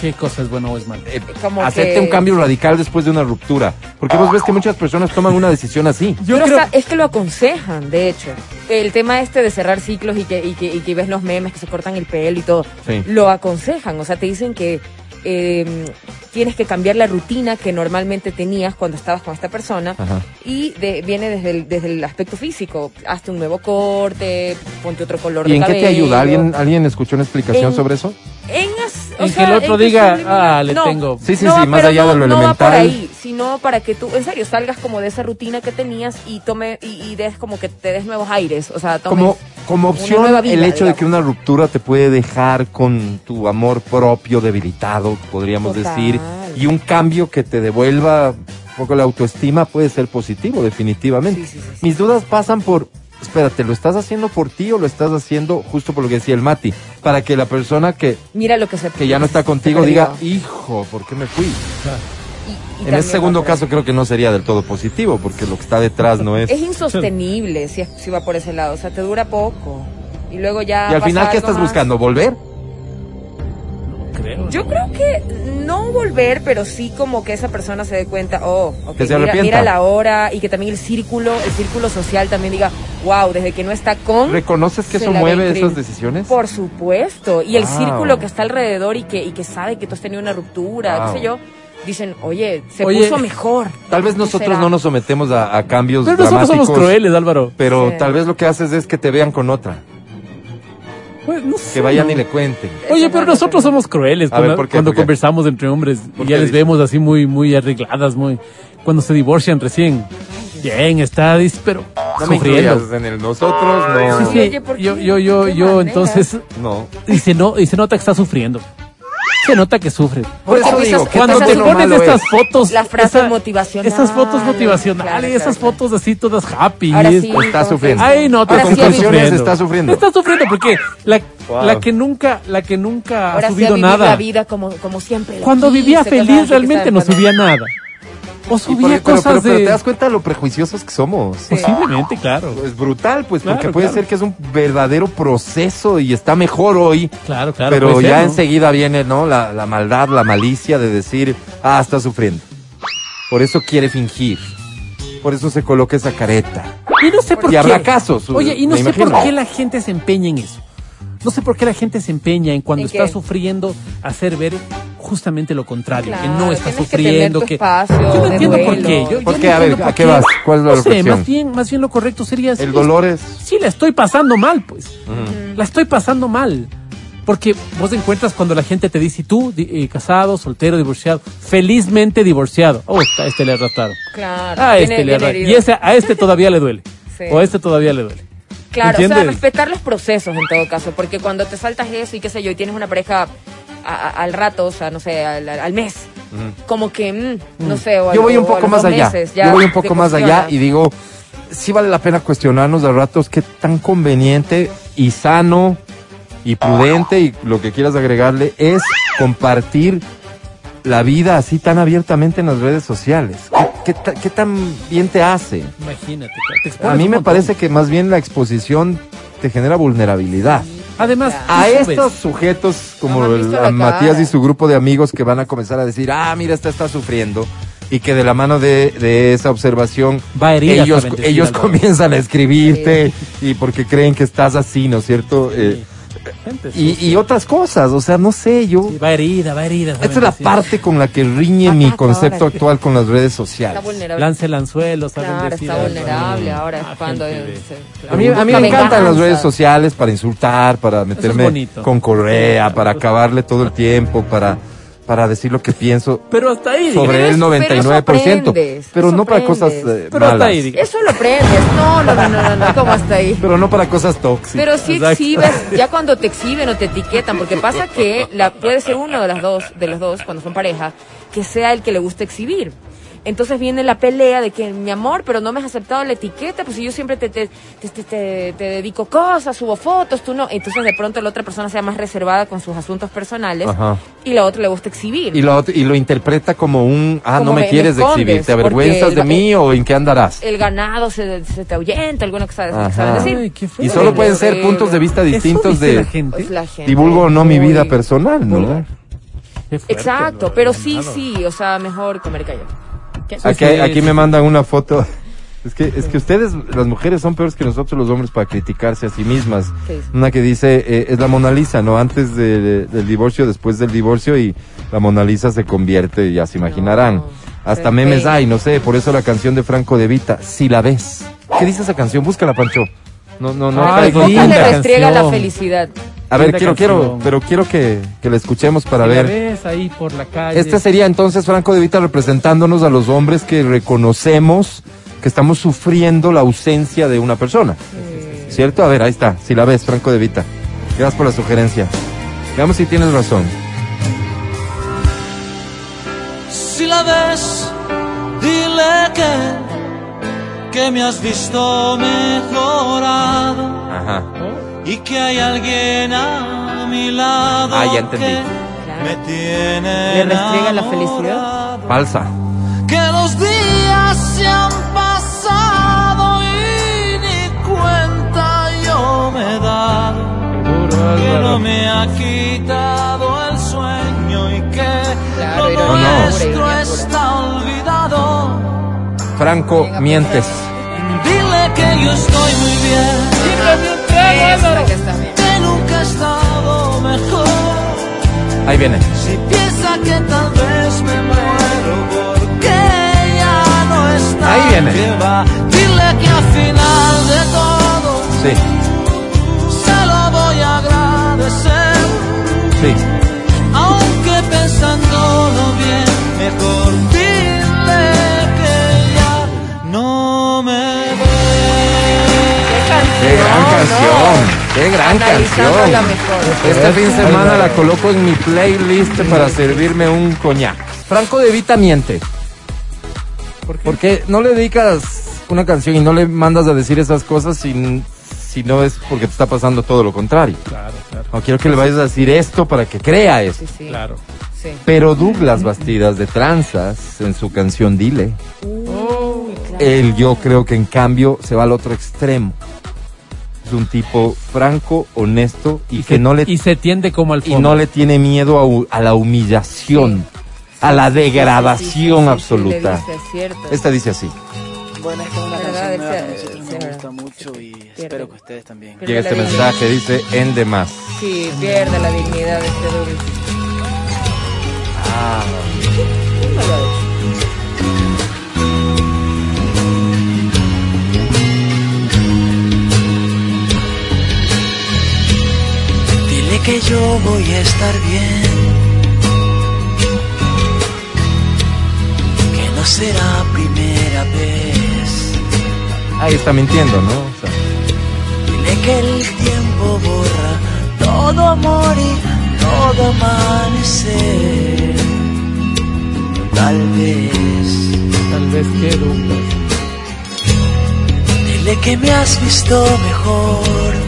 ¿Qué cosa es bueno o es malo? Eh, Como hacerte que- un cambio radical después de una ruptura. Porque vos ves que muchas personas toman una decisión así. Yo Pero creo- es que lo aconsejan, de hecho. El tema este de cerrar ciclos y que, y que, y que ves los memes que se cortan el pelo y todo, Sí. lo aconsejan. O sea, te dicen que eh, tienes que cambiar la rutina que normalmente tenías cuando estabas con esta persona. Ajá. Y de- viene desde el, desde el aspecto físico. Hazte un nuevo corte, ponte otro color ¿Y de en qué te cabello. ayuda? ¿Alguien, ¿Alguien escuchó una explicación En- sobre eso? En, o En que el otro diga, ah, le no, tengo- Sí, sí, no, sí, más allá no- de lo no va por elemental. ahí, sino para que tú, en serio, salgas como de esa rutina que tenías y tome y, y des como que te des nuevos aires, o sea, tomes Como, como una opción, nueva vida, el hecho de que una ruptura te puede dejar con tu amor propio debilitado, podríamos Total. decir, y un cambio que te devuelva un poco la autoestima puede ser positivo, definitivamente. Sí, sí, sí, sí. Mis dudas pasan por, espérate, ¿lo estás haciendo por ti o lo estás haciendo justo por lo que decía el Mati? Para que la persona que, Mira lo que se que ya no está contigo diga, hijo, ¿por qué me fui? Y- y En ese segundo caso creo que no sería del todo positivo, porque lo que está detrás no es... es insostenible si, es- si va por ese lado, o sea, te dura poco y luego ya Y al final, ¿qué estás más. buscando? ¿Volver? Creo. Yo creo que no volver, pero sí como que esa persona se dé cuenta, oh, ok, Que se mira, mira la hora y que también el círculo, el círculo social también diga, wow, desde que no está con, ¿Reconoces que Se eso mueve esas decisiones? por supuesto, y el Wow. círculo que está alrededor y que, y que sabe que tú has tenido una ruptura, Wow. qué sé yo, dicen, oye, se Oye, puso mejor. Tal vez ¿Qué nosotros será? no nos sometemos a, a cambios Pero nosotros dramáticos, somos crueles, Álvaro. pero Sí. tal vez lo que haces es que te vean con otra, Pues, no sé, que vayan y le cuenten. Oye, pero no, nosotros somos crueles ver, cuando, conversamos entre hombres ¿Por y ya les vemos así muy muy arregladas, muy cuando se divorcian recién. Bien, está, dice, pero No me sufriendo. incluyas en el nosotros, no. Sí, sí, Oye, ¿por qué? yo, yo, yo, ¿Qué yo, entonces, No. y se, no, y se nota que está sufriendo. Se nota que sufre. Por eso digo, esas- ¿qué Cuando te esas- pones estas es? fotos. La frase esa- motivacional. Esas fotos motivacionales, Claro, esas claro, fotos así todas happy. Ahora sí, Está sufriendo. Ay, no, te Ahora sí, conclusiones sufriendo. está sufriendo. Está sufriendo porque la, Wow. la que nunca, la que nunca Ahora ha sí subido vivir nada. la vida como, como siempre. Cuando vivía feliz realmente no subía nada. O subía cosas pero- pero de. te das cuenta de lo prejuiciosos que somos. Posiblemente, claro. Es brutal, pues, porque puede claro. ser que es un verdadero proceso y está mejor hoy. Claro, claro. pero ser, ya ¿no? enseguida viene, ¿no? La, la maldad, la malicia de decir, ah, está sufriendo. Por eso quiere fingir. Por eso se coloca esa careta. Y no sé por Y qué. habrá casos, Oye, y no sé por qué la gente se empeña en eso. No sé por qué la gente se empeña en cuando ¿En está qué? sufriendo hacer ver justamente lo contrario, que no está que sufriendo, tener tu que, espacio yo no entiendo por qué. Yo, ¿Por yo qué? no A ver, ¿a qué vas? ¿Cuál es la no sé, más bien, más bien lo correcto sería El dolor es... Sí, la estoy pasando mal, pues. La estoy pasando mal. Porque vos encuentras cuando la gente te dice, ¿y tú, di- eh, casado, soltero, divorciado, felizmente divorciado. Oh, a este le arrastraron. Claro. A este le arrastraron. Y ese, a este todavía le duele. Sí. O a este todavía le duele. Claro, o sea, respetar los procesos en todo caso, porque cuando te saltas eso y qué sé yo, y tienes una pareja a- a- al rato, o sea, no sé, al, al mes, como que, mm, no sé, o Yo voy un o a poco más allá. Yo voy un poco más allá y digo, sí vale la pena cuestionarnos a ratos qué tan conveniente y sano y prudente y lo que quieras agregarle es compartir la vida así tan abiertamente en las redes sociales. ¿Qué, qué ta- qué tan bien te hace? Imagínate. te A mí me parece que más bien la exposición te genera vulnerabilidad. Además, A estos sujetos como No el- a Matías y su grupo de amigos que van a comenzar a decir, ah, mira, esta está sufriendo. Y que de la mano de, de esa observación Va a herir ellos, ellos comienzan a escribirte y porque creen que estás así, ¿no es cierto? Eh, Gente y, y otras cosas, o sea, no sé, yo... Sí, va herida, va herida. Esta es la parte con la que riñe mi concepto ahora. actual con las redes Está sociales. decir. vulnerable. Lance el anzuelo, saben Claro, decir está vulnerable Ah, ahora es cuando gente de- se- A mí, a mí me encantan las redes sociales para insultar, para meterme con correa, para acabarle todo el tiempo, para, para decir lo que pienso Pero hasta ahí, sobre Pero el eso- pero eso 99%. aprendes, Pero eso no para cosas eh, Pero hasta malas. ahí. Eso lo aprendes. No, no, no, no, no, no, ¿cómo hasta ahí? Pero no para cosas tóxicas. Pero sí Exacto. exhibes, ya cuando te exhiben o te etiquetan, porque pasa que la, puede ser uno de las dos, de los dos, cuando son pareja, que sea el que le gusta exhibir. Entonces viene la pelea de que, mi amor, pero no me has aceptado la etiqueta, pues si yo siempre te, te, te, te- te- te dedico cosas, subo fotos, tú no. Entonces de pronto la otra persona sea más reservada con sus asuntos personales Ajá. y la otra le gusta exhibir. Y lo, y lo interpreta como un, ah, Como no me, me- quieres escondes, exhibir, ¿te avergüenzas de el- mí o en qué andarás? El ganado se, se te ahuyenta, alguna cosa de Ajá. saben decir. Ay, qué feo. Y solo pueden ser puntos de vista distintos de la gente. Pues la gente divulgo o no mi vida personal, ¿no? fuerte, Exacto, pero de sí, sí, o sea, mejor comer callado. Aquí, aquí me mandan una foto. Es que, es que ustedes, las mujeres, son peores que nosotros los hombres para criticarse a sí mismas. Una que dice, eh, es la Mona Lisa, ¿no? Antes de- del divorcio, después del divorcio, y la Mona Lisa se convierte, ya se imaginarán. No, Hasta memes hay, no sé, por eso la canción de Franco de Vita, Si la ves. ¿Qué dice esa canción? Búscala, Pancho. No, no, no. Ay, linda le restriega la felicidad. A ver, quiero, quiero, pero quiero que, que la escuchemos para Si la ver. ves ahí por la calle. Este sería entonces Franco de Vita representándonos a los hombres que reconocemos que estamos sufriendo la ausencia de una persona. ¿Cierto? A ver, ahí está. Si la ves, Franco de Vita. Gracias por la sugerencia. Veamos si tienes razón. Si la ves, dile que, que me has visto mejorado Ajá. Y que hay alguien a mi lado Ah, ya entendí. Claro. me tiene ¿Le restriega la felicidad? Falsa. Que los días se han pasado y ni cuenta yo me he dado. Duro, que no me ha quitado el sueño y que Claro, lo nuestro ironía pura. está olvidado. Franco, mientes. Dile que yo estoy muy bien, Esta que está bien. Ahí viene. Si piensa que tal vez me muero porque ya no está. Ahí viene. Dile que al final de todo Sí, se lo voy a agradecer. sí. Aunque pensándolo bien, mejor dile que ya no me Qué gran canción. Qué gran canción. la mejor. Este fin de semana la coloco en mi playlist para servirme un coñac. Franco de Vita miente. ¿Por qué? Porque no le dedicas una canción y no le mandas a decir esas cosas si, si no es porque te está pasando todo lo contrario. Claro, claro. No quiero que le vayas a decir esto para que crea eso. Sí, sí. Claro. sí. Pero Douglas Bastidas de Tranzas, en su canción Dile, Uy, claro. él yo creo que en cambio se va al otro extremo. Es un tipo franco, honesto y, que se, no le y se tiende como al y fondo. no le tiene miedo a, a la humillación, a la Sí, sí, sí, degradación sí, sí, sí, absoluta. dice, es cierto. Esta dice así. Bueno, esta es una ¿Verdad? canción nueva que a nos gusta mucho y espero que ustedes también. Pierde Llega la este dignidad. mensaje, dice en de más. Sí, pierde la dignidad de este Douglas. Ah, que yo voy a estar bien. Que no será primera vez. ahí está mintiendo, ¿no? O sea, Dile que el tiempo borra todo amor y todo amanecer. Tal vez. Tal vez que. Dile que me has visto mejor.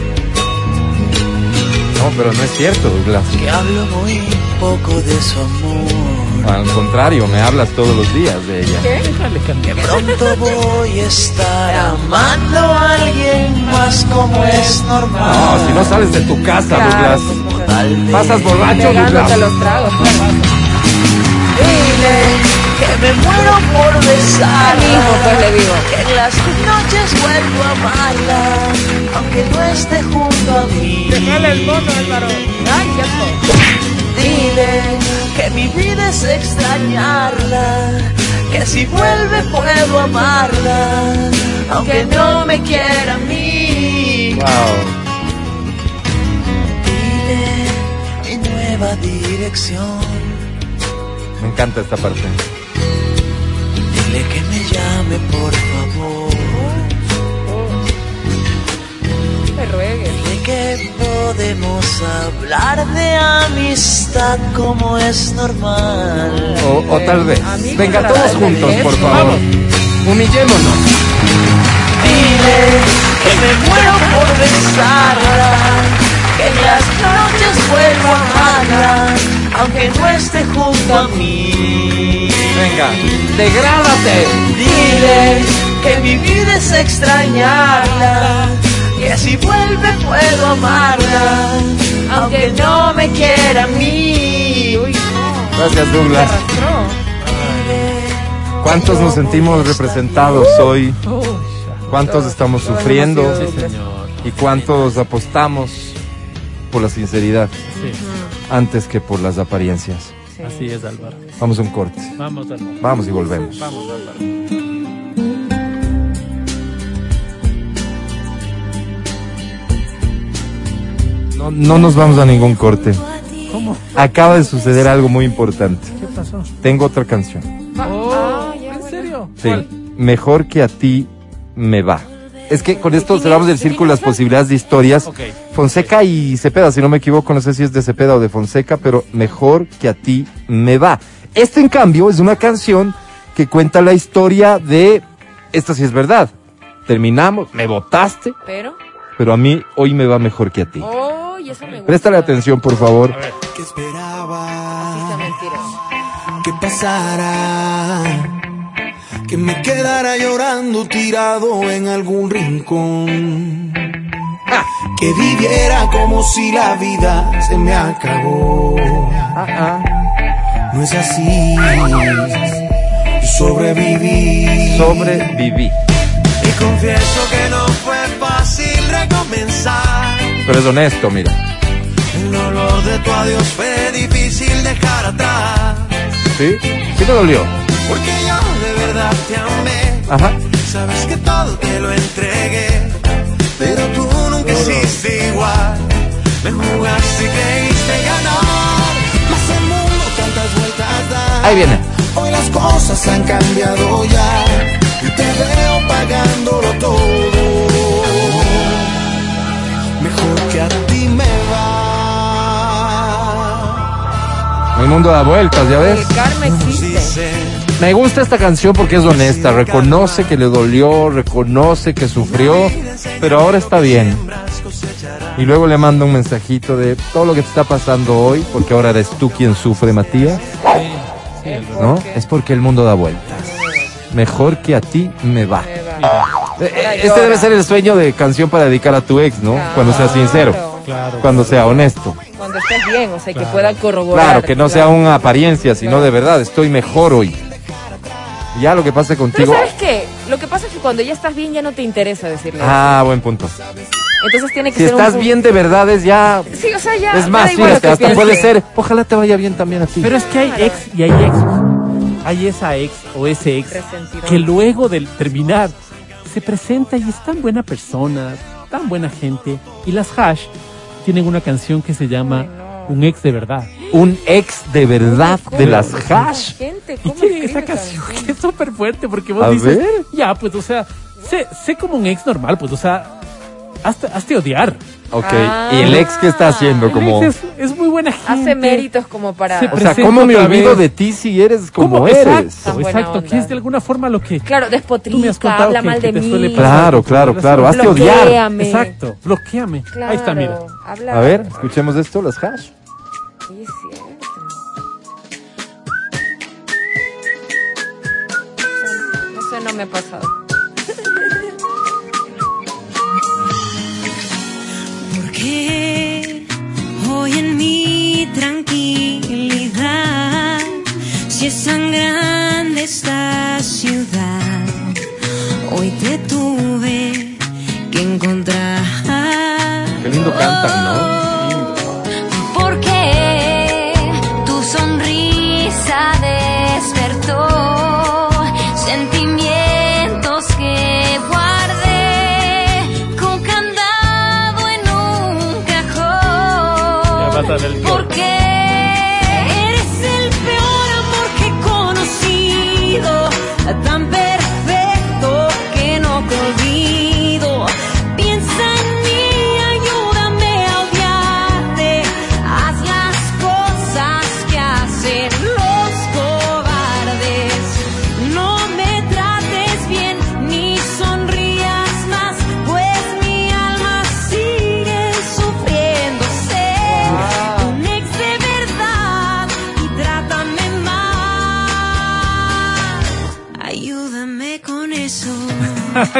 No, pero no es cierto, Douglas. Que hablo muy poco de su amor. Al contrario, me hablas todos los días de ella. Déjale cantar. Pronto voy a estar amando a alguien más. como es normal. No, si no sales de tu casa, Claro, Douglas. Pasas borracho, Douglas. los tragos. Dile que me muero por besarla. Hijo, pues le digo. Que en las noches vuelvo a amarla, aunque no esté junto a mí. el mono, Álvaro. Ay, qué. Dile que mi vida es extrañarla, que si vuelve puedo amarla, aunque no me quiera a mí. Wow. Dile mi nueva dirección, Me encanta esta parte. Dile que me llame por favor, Me ruegues. de que podemos hablar de amistad como es normal. O, o tal vez. Amigos Venga, todos juntos, del por favor. Humillémonos. Dile que me muero por besarla, que en las noches vuelvo a amarla, aunque no esté junto a mí. Venga, degrádate. Dile que mi vida es extrañarla, que si vuelve puedo amarla, aunque no me quiera a mí. Uy, no. Gracias, Douglas. ¿Cuántos nos sentimos representados hoy? ¿Cuántos estamos sufriendo? Sí, señor. ¿Y cuántos apostamos por la sinceridad Sí, antes que por las apariencias? Sí. así es, Álvaro. Vamos a un corte. Vamos, Álvaro. Vamos y volvemos. Vamos, Álvaro. No, no nos vamos a ningún corte. ¿Cómo? Acaba de suceder algo muy importante. ¿Qué pasó? Tengo otra canción. Ah, ya, ¿En serio? Sí. ¿Cuál? Mejor que a ti me va. Es que con esto cerramos el círculo las posibilidades de historias. Ok. Fonseca y Cepeda, si no me equivoco, no sé si es de Cepeda o de Fonseca, pero mejor que a ti me va. Este, en cambio, es una canción que cuenta la historia de, esta sí es verdad, terminamos, me votaste, Pero. pero a mí hoy me va mejor que a ti. Oh, y eso me gusta. Préstale atención, por favor. que esperaba que pasara, que me quedara llorando tirado en algún rincón, que viviera como si la vida se me acabó. No es así, sobreviví. Sobreviví. Y confieso que no fue fácil recomenzar. Pero es honesto, mira. El dolor de tu adiós fue difícil dejar atrás. ¿Sí? Sí me dolió. Porque yo de verdad te amé. Ajá. Sabes que todo te lo entregué. Pero tú nunca hiciste igual. Me jugaste y creíste ganar. Más el mundo tantas vueltas da. Ahí viene. Hoy las cosas han cambiado ya. Y te veo pagándolo todo. Mejor que a ti me va. El mundo da vueltas, ¿ya ves? El karma Sí existe. Me gusta esta canción porque es honesta, reconoce que le dolió, reconoce que sufrió, pero ahora está bien. Y luego le manda un mensajito de todo lo que te está pasando hoy, porque ahora eres tú quien sufre, Matías. ¿no? Es porque el mundo da vueltas. Mejor que a ti me va. Eh, eh, Este debe ser el sueño de canción para dedicar a tu ex, ¿no? Cuando sea sincero, claro. cuando sea honesto. Cuando estés bien, o sea, que pueda corroborar. Claro, que no sea una apariencia, sino de verdad, estoy mejor hoy. Ya lo que pase Pero contigo. ¿sabes qué? Lo que pasa es que cuando ya estás bien ya no te interesa decirle. Ah, buen punto. Entonces tiene que Si ser un estás bien de verdad es ya... Sí, o sea, ya. Es más, que hasta piense. puede ser, ojalá te vaya bien también a ti. Pero es que hay ex y hay ex. Hay esa ex o ese ex Resentido. que luego de terminar se presenta y es tan buena persona, tan buena gente. Y las Hash tienen una canción que se llama. Un ex de verdad. Un ex de verdad de las hash. Gente, Y ¿cómo tienen escribe esa canción que es súper fuerte porque vos A dices, ver. ya, pues, o sea, sé, sé como un ex normal, pues, o sea, hazte, hazte odiar. Ok, Ah. ¿y el ex qué está haciendo? El Como... ex es, es muy buena gente. Hace méritos como para. Se O sea, ¿cómo me olvido vez. de ti si eres como ¿Cómo? eres? Exacto, exacto, que es de alguna forma lo que Claro, despotrica, habla que- mal que de mí. Claro, claro, claro, hazte odiar. Exacto, bloqueame. Ahí está, mira. Habla- A ver, escuchemos esto, las hash. No sé, no me ha pasado. ¿Por qué hoy en mi tranquilidad, si es tan grande esta ciudad, hoy te tuve que encontrar? Qué lindo cantan, ¿no?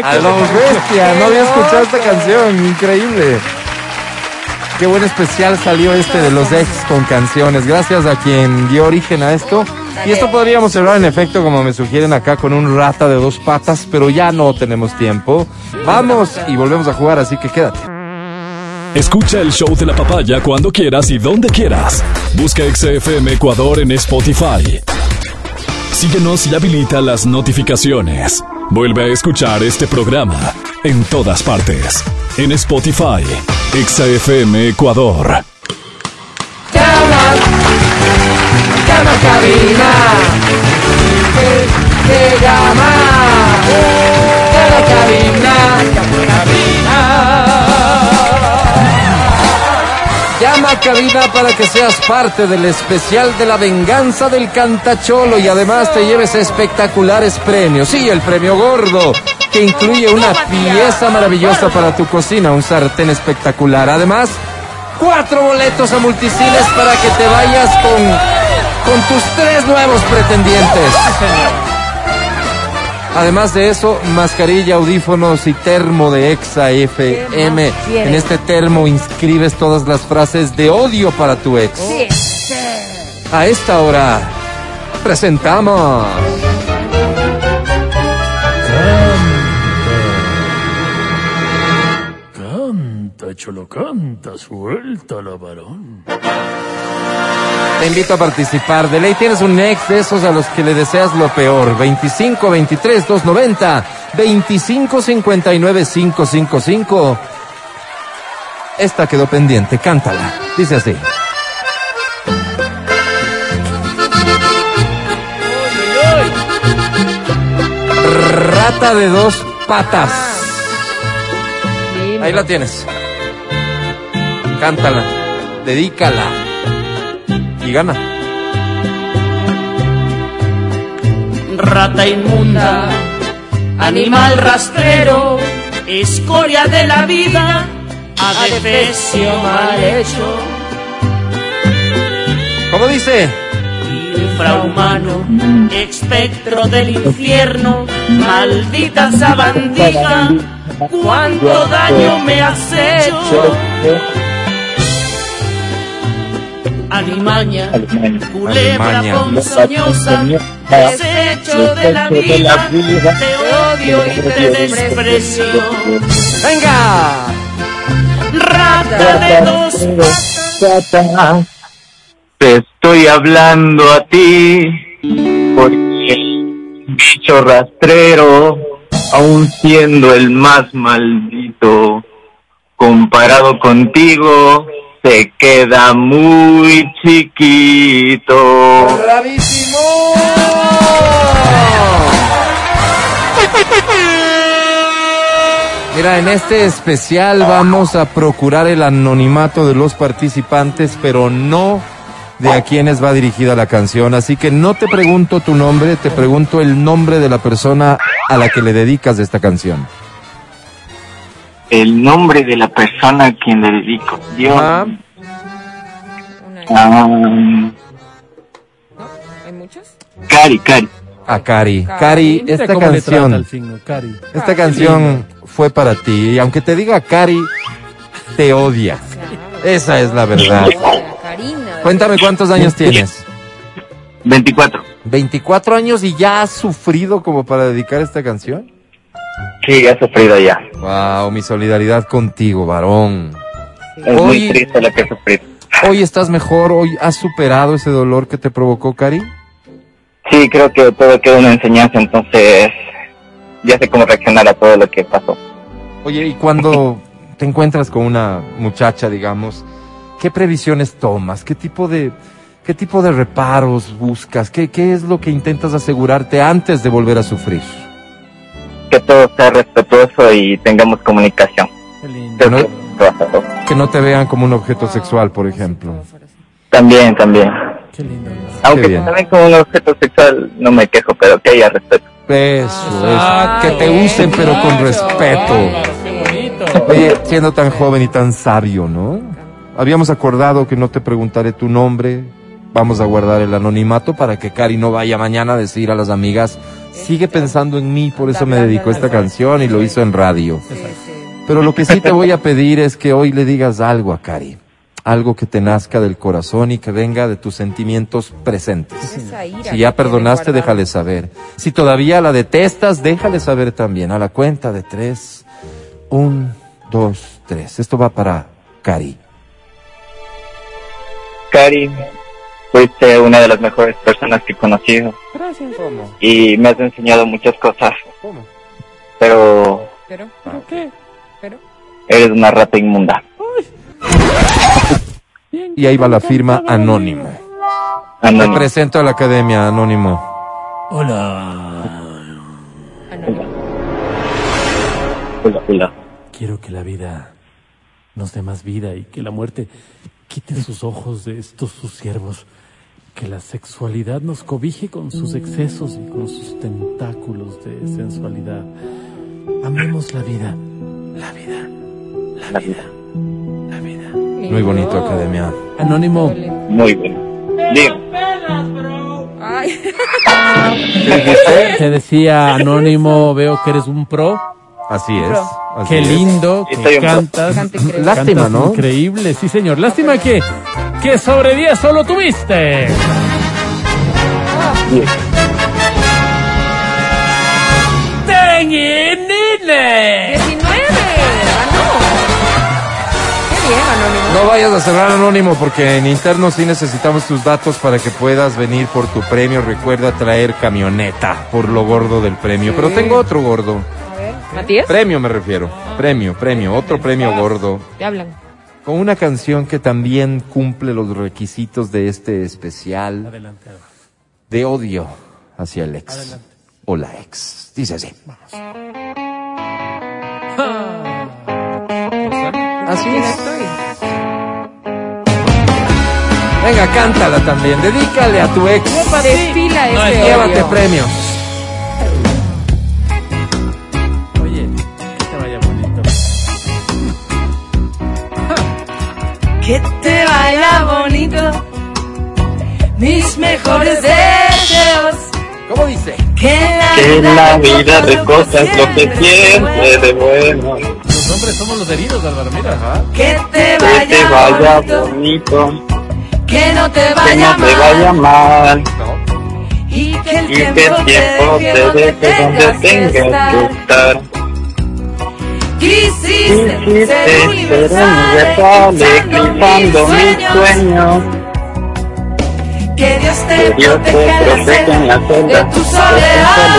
A lo bestia, no había escuchado esta canción, increíble. Qué buen especial salió este de los ex con canciones. Gracias a quien dio origen a esto. Y esto podríamos cerrar en efecto, como me sugieren acá, con un rata de dos patas, pero ya no tenemos tiempo. Vamos y volvemos a jugar, así que quédate. Escucha el show de la papaya cuando quieras y donde quieras. Busca XFM Ecuador en Spotify. Síguenos y habilita las notificaciones. Vuelve a escuchar este programa en todas partes. En Spotify, XFM Ecuador. Llama a cabina para que seas parte del especial de la venganza del cantacholo y además te lleves espectaculares premios. Sí, el premio gordo, que incluye una pieza maravillosa para tu cocina, un sartén espectacular. Además, cuatro boletos a multiciles para que te vayas con, con tus tres nuevos pretendientes. Además de eso, mascarilla, audífonos y termo de Exa FM. En este termo inscribes todas las frases de odio para tu ex. A esta hora presentamos. Canta, cholo, canta, suelta la varón. Te invito a participar. De ley tienes un ex de esos a los que le deseas lo peor. 25 23 290 25 59 555. Esta quedó pendiente, cántala. Dice así. Rata de dos patas. Ahí la tienes. Cántala. Dedícala. Y gana. Rata inmunda, animal rastrero, escoria de la vida, adefesio mal hecho, ¿Cómo dice? infrahumano, espectro del infierno, maldita sabandija, cuánto daño me has hecho. Alimaña, culebra ponzoñosa, desecho de la vida, te odio y te desprecio. ¡Venga! Rata de dos Rata, Te estoy hablando a ti, porque bicho rastrero, aún siendo el más maldito, comparado contigo, se queda muy chiquito. ¡Bravísimo! Mira, en este especial vamos a procurar el anonimato de los participantes, pero no de a quienes va dirigida la canción. Así que no te pregunto tu nombre, te pregunto el nombre de la persona a la que le dedicas esta canción. El nombre de la persona a quien le dedico. Dios. Ajá. Una- Ah, ¿Hay muchos? Cari, Cari. A Cari. Cari. Cari, esta canción, al signo, Cari. esta canción fue para ti. Y aunque te diga Cari, te odia. Esa es la verdad. Cuéntame cuántos años tienes. 24. 24 años y ya has sufrido como para dedicar esta canción. Sí, he sufrido ya. Wow, mi solidaridad contigo, varón. Es Hoy- muy triste lo que he sufrido. Hoy estás mejor, hoy has superado ese dolor que te provocó, Cari. Sí, creo que todo queda una enseñanza, entonces ya sé cómo reaccionar a todo lo que pasó. Oye, y cuando te encuentras con una muchacha, digamos, ¿qué previsiones tomas? ¿Qué tipo de, qué tipo de reparos buscas? ¿Qué, ¿Qué es lo que intentas asegurarte antes de volver a sufrir? Que todo sea respetuoso y tengamos comunicación. Qué lindo. No- que no te vean como un objeto sexual, por ejemplo. También, también. Qué lindo. Aunque bien. también como un objeto sexual no me quejo, pero que haya respeto. Eso, Ah, eso. Que te usen, pero con respeto. Qué bonito. Oye, siendo tan joven y tan sabio, ¿no? Habíamos acordado que no te preguntaré tu nombre. Vamos a guardar el anonimato para que Cari no vaya mañana a decir a las amigas, sigue pensando en mí, por eso me dedicó esta canción y lo hizo en radio. Pero lo que sí te voy a pedir es que hoy le digas algo a Cari. Algo que te nazca del corazón y que venga de tus sentimientos presentes. Si ya perdonaste, déjale saber. Si todavía la detestas, déjale saber también. A la cuenta de tres. Un, dos, tres. Esto va para Cari. Cari, fuiste una de las mejores personas que he conocido Gracias. y me has enseñado muchas cosas, ¿Cómo? pero Pero, ¿Pero qué? pero. eres una rata inmunda. Bien. Y ahí va la firma Anónimo. Te Anónimo. presento a la academia Anónimo. Hola. Anónimo. Hola, hola. Quiero que la vida nos dé más vida y que la muerte quite sus ojos de estos sus siervos. Que la sexualidad nos cobije con sus excesos y con sus tentáculos de sensualidad. Amemos la vida, la vida, la vida, la vida. Muy bonito, academia. Anónimo, Muy bien. Te decía Anónimo, veo que eres un pro. Así es. así Qué es. lindo Sí, que cantas. Lástima, Cantas ¿no? Increíble, sí señor. Lástima que, que sobre 10 solo tuviste. ¡Tenginine! 19. Ganó. Qué bien, Anónimo. No vayas a cerrar Anónimo porque en interno sí necesitamos tus datos para que puedas venir por tu premio. Recuerda traer camioneta por lo gordo del premio. Pero tengo otro gordo. A ver, Matías, Premio me refiero. Premio, premio. Otro premio gordo. te hablan. Con una canción que también cumple los requisitos de este especial Adelante, de odio hacia el ex. O la ex. Dice así. Así ¿Quién es. estoy? Venga, cántala también. Dedícale a tu ex. Desfila No, ese es Llévate premios. Que te vaya bonito. Mis mejores deseos. ¿Cómo dice? Que la Que la vida de cosas lo que siempre de bueno. Los hombres somos los heridos, Álvaro. Mira. Que te Que te vaya, vaya bonito. bonito, Que no te que vaya no te vaya mal. Y que el y que tiempo el tiempo te te deje donde que tengas que estar. Quisiste Quisiste ser universal, eclipsando mis sueños. Que Dios te Que Dios te proteja en la proteja en la celda de tu soledad.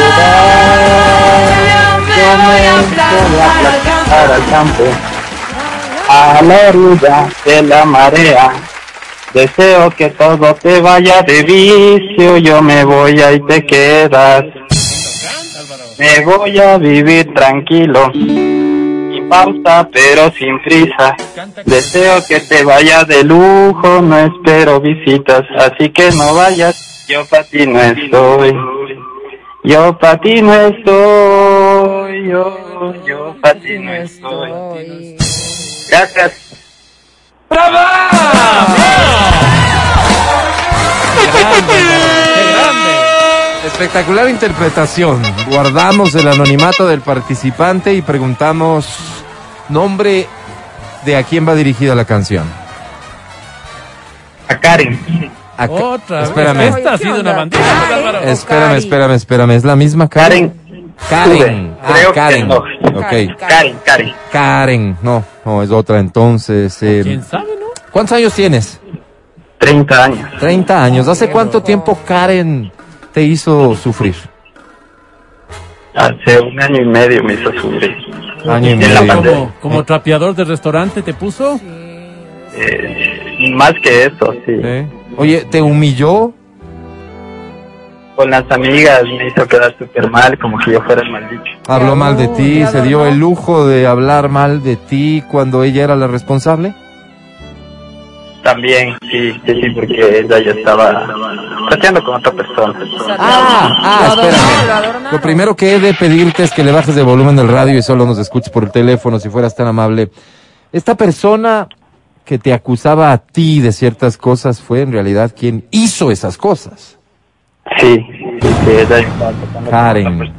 Yo me voy a al campo, a la orilla de la marea. Deseo que todo te vaya de vicio, yo me voy y te quedas. Me voy a vivir tranquilo, pausa pero sin prisa. Deseo que te vaya de lujo, no espero visitas, así que no vayas, yo para ti no estoy. Yo para ti no estoy, yo, yo para ti no estoy. Gracias. ¡Qué grande! Espectacular interpretación. Guardamos el anonimato del participante y preguntamos nombre de a quién va dirigida la canción. A Karen. A Otra vez. Espérame. Esta ha sido una bandera, Álvaro. Espérame, espérame, espérame. ¿Es la misma Karen? Karen. Karen. Ah, Creo que Karen. no. Ok. Karen, Karen. Karen. No, no, es otra entonces. eh, ¿Quién sabe, no? ¿Cuántos años tienes? 30 años. 30 años. ¿Hace cuánto tiempo Karen te hizo sufrir? Hace un año y medio me hizo sufrir. Año y medio. Como, como trapeador de restaurante te puso. Eh, más que eso, sí. ¿Eh? Oye, ¿te humilló? Con las amigas me hizo quedar súper mal, como si yo fuera el maldito. Habló mal de ti, se dio el lujo de hablar mal de ti cuando ella era la responsable. También, sí, sí, sí, porque ella ya estaba chateando con otra persona. Ah, ah, espérame. Lo primero que he de pedirte es que le bajes el volumen del radio y solo nos escuches por el teléfono, si fueras tan amable. Esta persona que te acusaba a ti de ciertas cosas fue en realidad quien hizo esas cosas. Sí, Karen.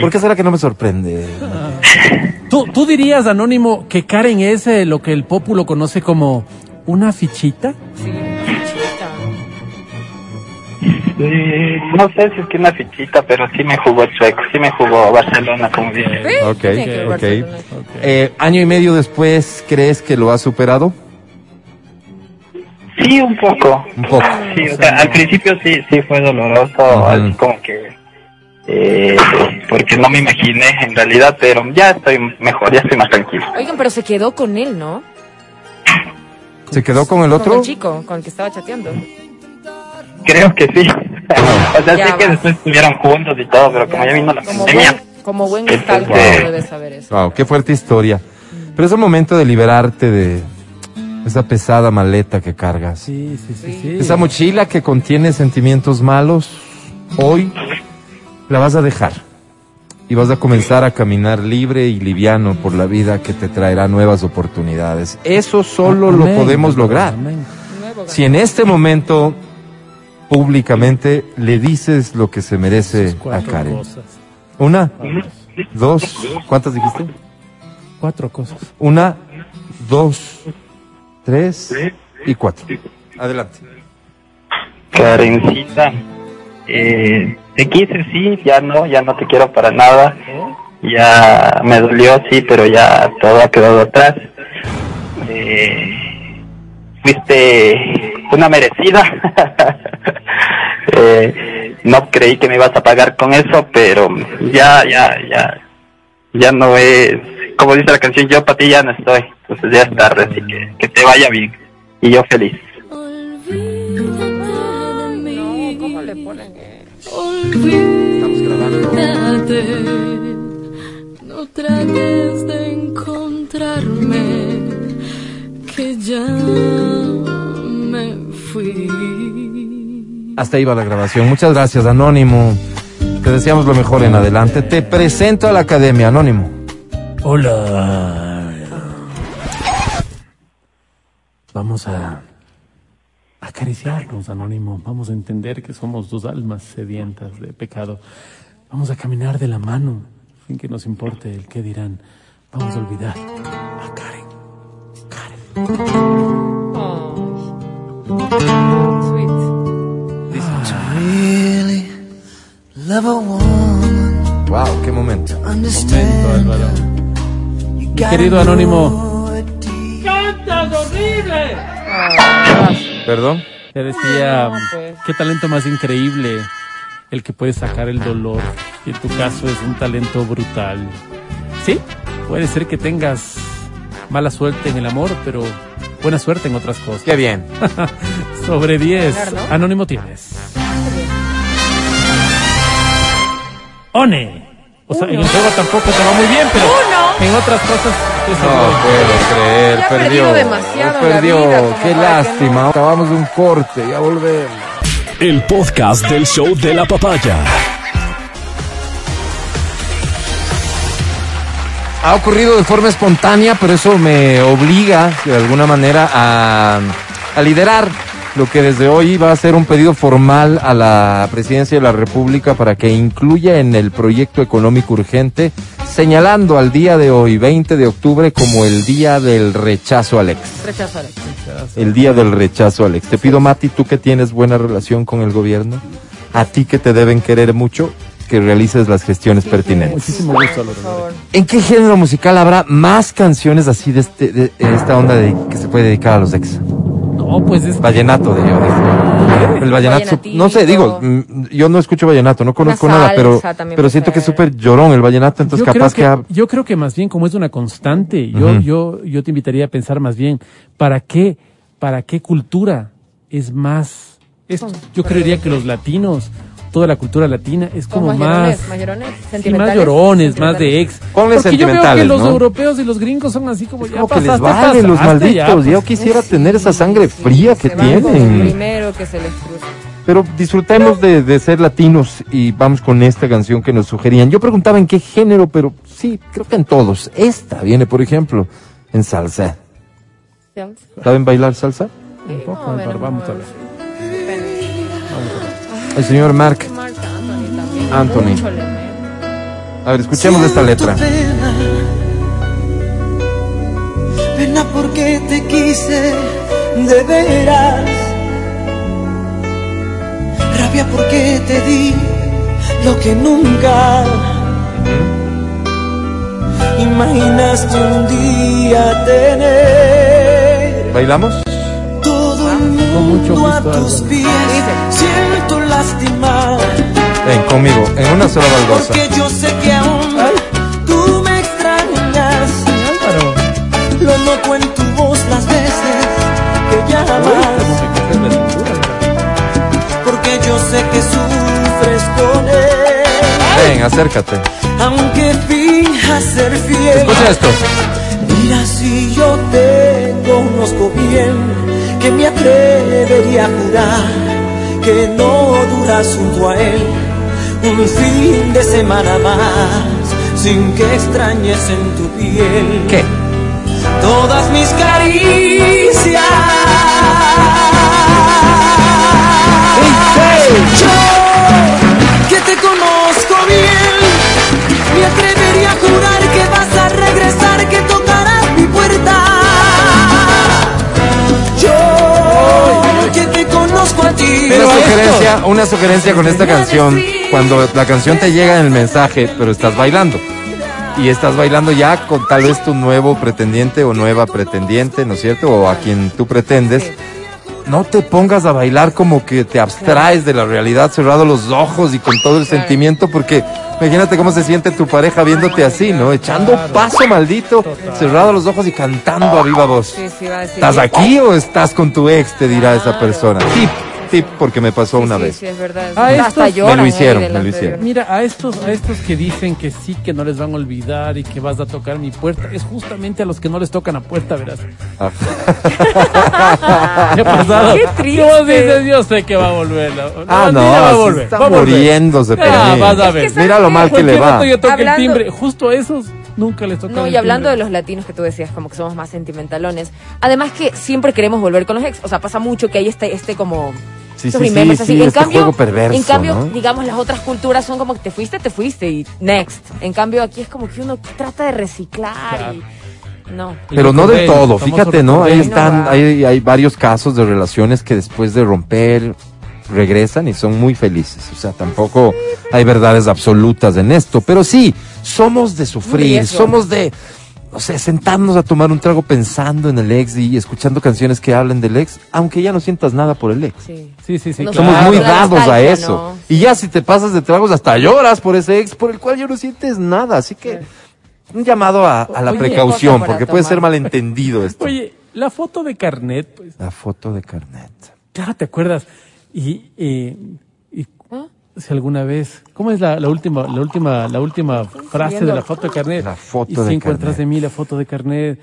¿Por qué será que no me sorprende? ¿Tú, tú dirías, Anónimo, que Karen es eh, lo que el pópulo conoce como una fichita? Sí. Sí, no sé si es que una fichita, pero sí me jugó chueco, sí me jugó Barcelona, como dice. Ok, Tiene que ver ok. Barcelona. Eh, año y medio después, ¿crees que lo has superado? Sí, un poco. Un poco. Sí, o sea, al principio sí, sí fue doloroso, así como que... Eh, porque no me imaginé en realidad, pero ya estoy mejor, ya estoy más tranquilo. Oigan, pero se quedó con él, ¿no? ¿Se quedó con el Con otro? el chico con el que estaba chateando. Creo que sí. o sea, Ya sé que va. después estuvieron juntos y todo, pero como ya vino la Como pandemia... buen, como buen Entonces, stalker wow. debes saber eso. Wow, qué fuerte historia. Pero es el momento de liberarte de esa pesada maleta que cargas. Sí, sí, sí. sí. Esa mochila que contiene sentimientos malos, hoy la vas a dejar. Y vas a comenzar a caminar libre y liviano por la vida que te traerá nuevas oportunidades. Eso solo lo podemos lograr. amén. Si en este momento públicamente le dices lo que se merece a Karen. cosas. Una, dos, ¿cuántas dijiste? Cuatro cosas. Una, dos, tres y cuatro. Adelante. Karencita, eh, te quise, sí, ya no, ya no te quiero para nada. Ya me dolió, sí, pero ya todo ha quedado atrás. Eh, fuiste una merecida. Eh, no creí que me ibas a pagar con eso, pero ya, ya, ya, ya no es, como dice la canción, yo para ti ya no estoy. Entonces ya es tarde, así que que te vaya bien. Y yo feliz. Olvídate, no trates de encontrarme, que ya me fui. Hasta ahí va la grabación. Muchas gracias, Anónimo. Te deseamos lo mejor en adelante. Te presento a la academia, Anónimo. Hola. Vamos a acariciarnos, Anónimo. Vamos a entender que somos dos almas sedientas de pecado. Vamos a caminar de la mano, sin que nos importe el qué dirán. Vamos a olvidar a Karen. Karen. Sweet. Really love a woman, Wow, qué momento. Momento, Álvaro. Mi querido Anónimo. it deep. Perdón. Te decía, No, pues. qué talento más increíble el que puede sacar el dolor. Y en tu caso es un talento brutal. Sí, puede ser que tengas mala suerte en el amor, pero buena suerte en otras cosas. Qué bien. Sobre 10, Claro, ¿no? Anónimo tienes. One. O sea, en el juego tampoco te va muy bien, pero Uno. en otras cosas es No el- puedo creer, Ya ha perdió. perdido demasiado la perdió. vida como Qué para que lástima. Acabamos de un corte, ya volvemos. El podcast del show de la papaya. Ha ocurrido de forma espontánea, pero eso me obliga de alguna manera a, a liderar lo que desde hoy va a ser un pedido formal a la presidencia de la República para que incluya en el proyecto económico urgente, señalando al día de hoy, 20 de octubre, como el día del rechazo al ex. Rechazo, Alex. El día del rechazo, Alex. Te pido, Mati, tú que tienes buena relación con el gobierno, a ti que te deben querer mucho, que realices las gestiones pertinentes. Muchísimo gusto, favor. ¿En qué género musical habrá más canciones así de, este, de esta onda de, que se puede dedicar a los ex? No, pues es Vallenato, de yo. digo. El vallenato, no sé, digo, mm, yo no escucho vallenato, no conozco nada, pero, pero siento que es súper llorón el vallenato, entonces yo, capaz que, que... ha- yo creo que más bien como es una constante, yo, yo, yo te invitaría a pensar más bien, ¿para qué para qué cultura es más. esto. yo creería que los latinos, toda la cultura latina es como mayorones, más. mayorones, sí, más sentimentales, llorones, más de ex. Ponle Porque yo veo que sentimentales, los ¿no? europeos y los gringos son así como ya Como que les pasaste, vale los pasaste, malditos. ya, Yo pues. quisiera tener esa sangre fría que el tienen. primero que se les cruza. Pero disfrutemos de, de ser latinos y vamos con esta canción que nos sugerían. Yo preguntaba en qué género, pero sí, creo que en todos. Esta viene, por ejemplo, en salsa. ¿Saben bailar salsa? Un poco, Álvaro, vamos a ver. El señor Mark. Marc Anthony. A ver, escuchemos esta letra. Pena, pena porque te quise de veras. Rabia porque te di lo que nunca imaginaste un día tener. ¿Bailamos? Todo el Con mucho mundo a tus pies. Ven conmigo, en una sola baldosa. Porque yo sé que aún tú me extrañas. Álvaro, Lo noto en tu voz las veces que llamas. cintura. Porque yo sé que sufres con él. Ven, acércate. Aunque finjas ser fiel. Escucha esto. Mira si yo te conozco bien, que me atrevería a jurar que no duras junto a él un fin de semana más, sin que extrañes en tu piel ¿Qué? todas mis caricias. Una sugerencia con esta canción. Cuando la canción te llega en el mensaje, pero estás bailando. Y estás bailando ya con tal vez tu nuevo pretendiente o nueva pretendiente, ¿no es cierto? O a quien tú pretendes. No te pongas a bailar como que te abstraes de la realidad, cerrado los ojos y con todo el sentimiento, porque imagínate cómo se siente tu pareja viéndote así, ¿no? Echando paso maldito, cerrado los ojos y cantando a viva voz. ¿Estás aquí o estás con tu ex? Te dirá esa persona. Tip, tip, porque me pasó Sí, una sí, vez. Sí, es verdad. Ah, Hasta estos- lloran Me lo ahí hicieron, delante me lo hicieron. Mira, a estos, a estos que dicen que sí, que no les van a olvidar y que vas a tocar mi puerta, es justamente a los que no les tocan a puerta, verás. ¿Qué ha pasado? Qué triste. Vos dices, yo sé que va a volver. la- Ah, no, va a volver. está va a volver. muriéndose por Ah, mí. vas a Es ver. que Mira lo mal que le va. yo toco el timbre. Justo a esos nunca les toca No, y hablando de los latinos que tú decías, como que somos más sentimentalones. Además que siempre queremos volver con los ex. O sea, pasa mucho que hay este, este como... Sí, estos sí, remembers sí, así. sí, en este cambio, juego perverso, en cambio ¿no? digamos, las otras culturas son como que te fuiste, te fuiste y next. En cambio, aquí es como que uno trata de reciclar y... No. Pero no del todo, fíjate, ¿no? Ahí están, hay, hay varios casos de relaciones que después de romper regresan y son muy felices. O sea, tampoco hay verdades absolutas en esto, pero sí, somos de sufrir, somos de, no sé, sentarnos a tomar un trago pensando en el ex y escuchando canciones que hablen del ex, aunque ya no sientas nada por el ex. Sí. Sí, sí, sí. Somos Claro. muy dados a eso. ¿no? Y ya si te pasas de tragos hasta lloras por ese ex por el cual ya no sientes nada. Así que un llamado a, a la Oye, precaución, porque puede ser malentendido esto. Oye, la foto de carnet, pues, La foto de carnet. claro, ¿te acuerdas? Y, eh, y. si alguna vez, ¿cómo es la, la última, la última, la última frase de la foto de carnet? La foto y de si encuentras carnet. de mí la foto de carnet,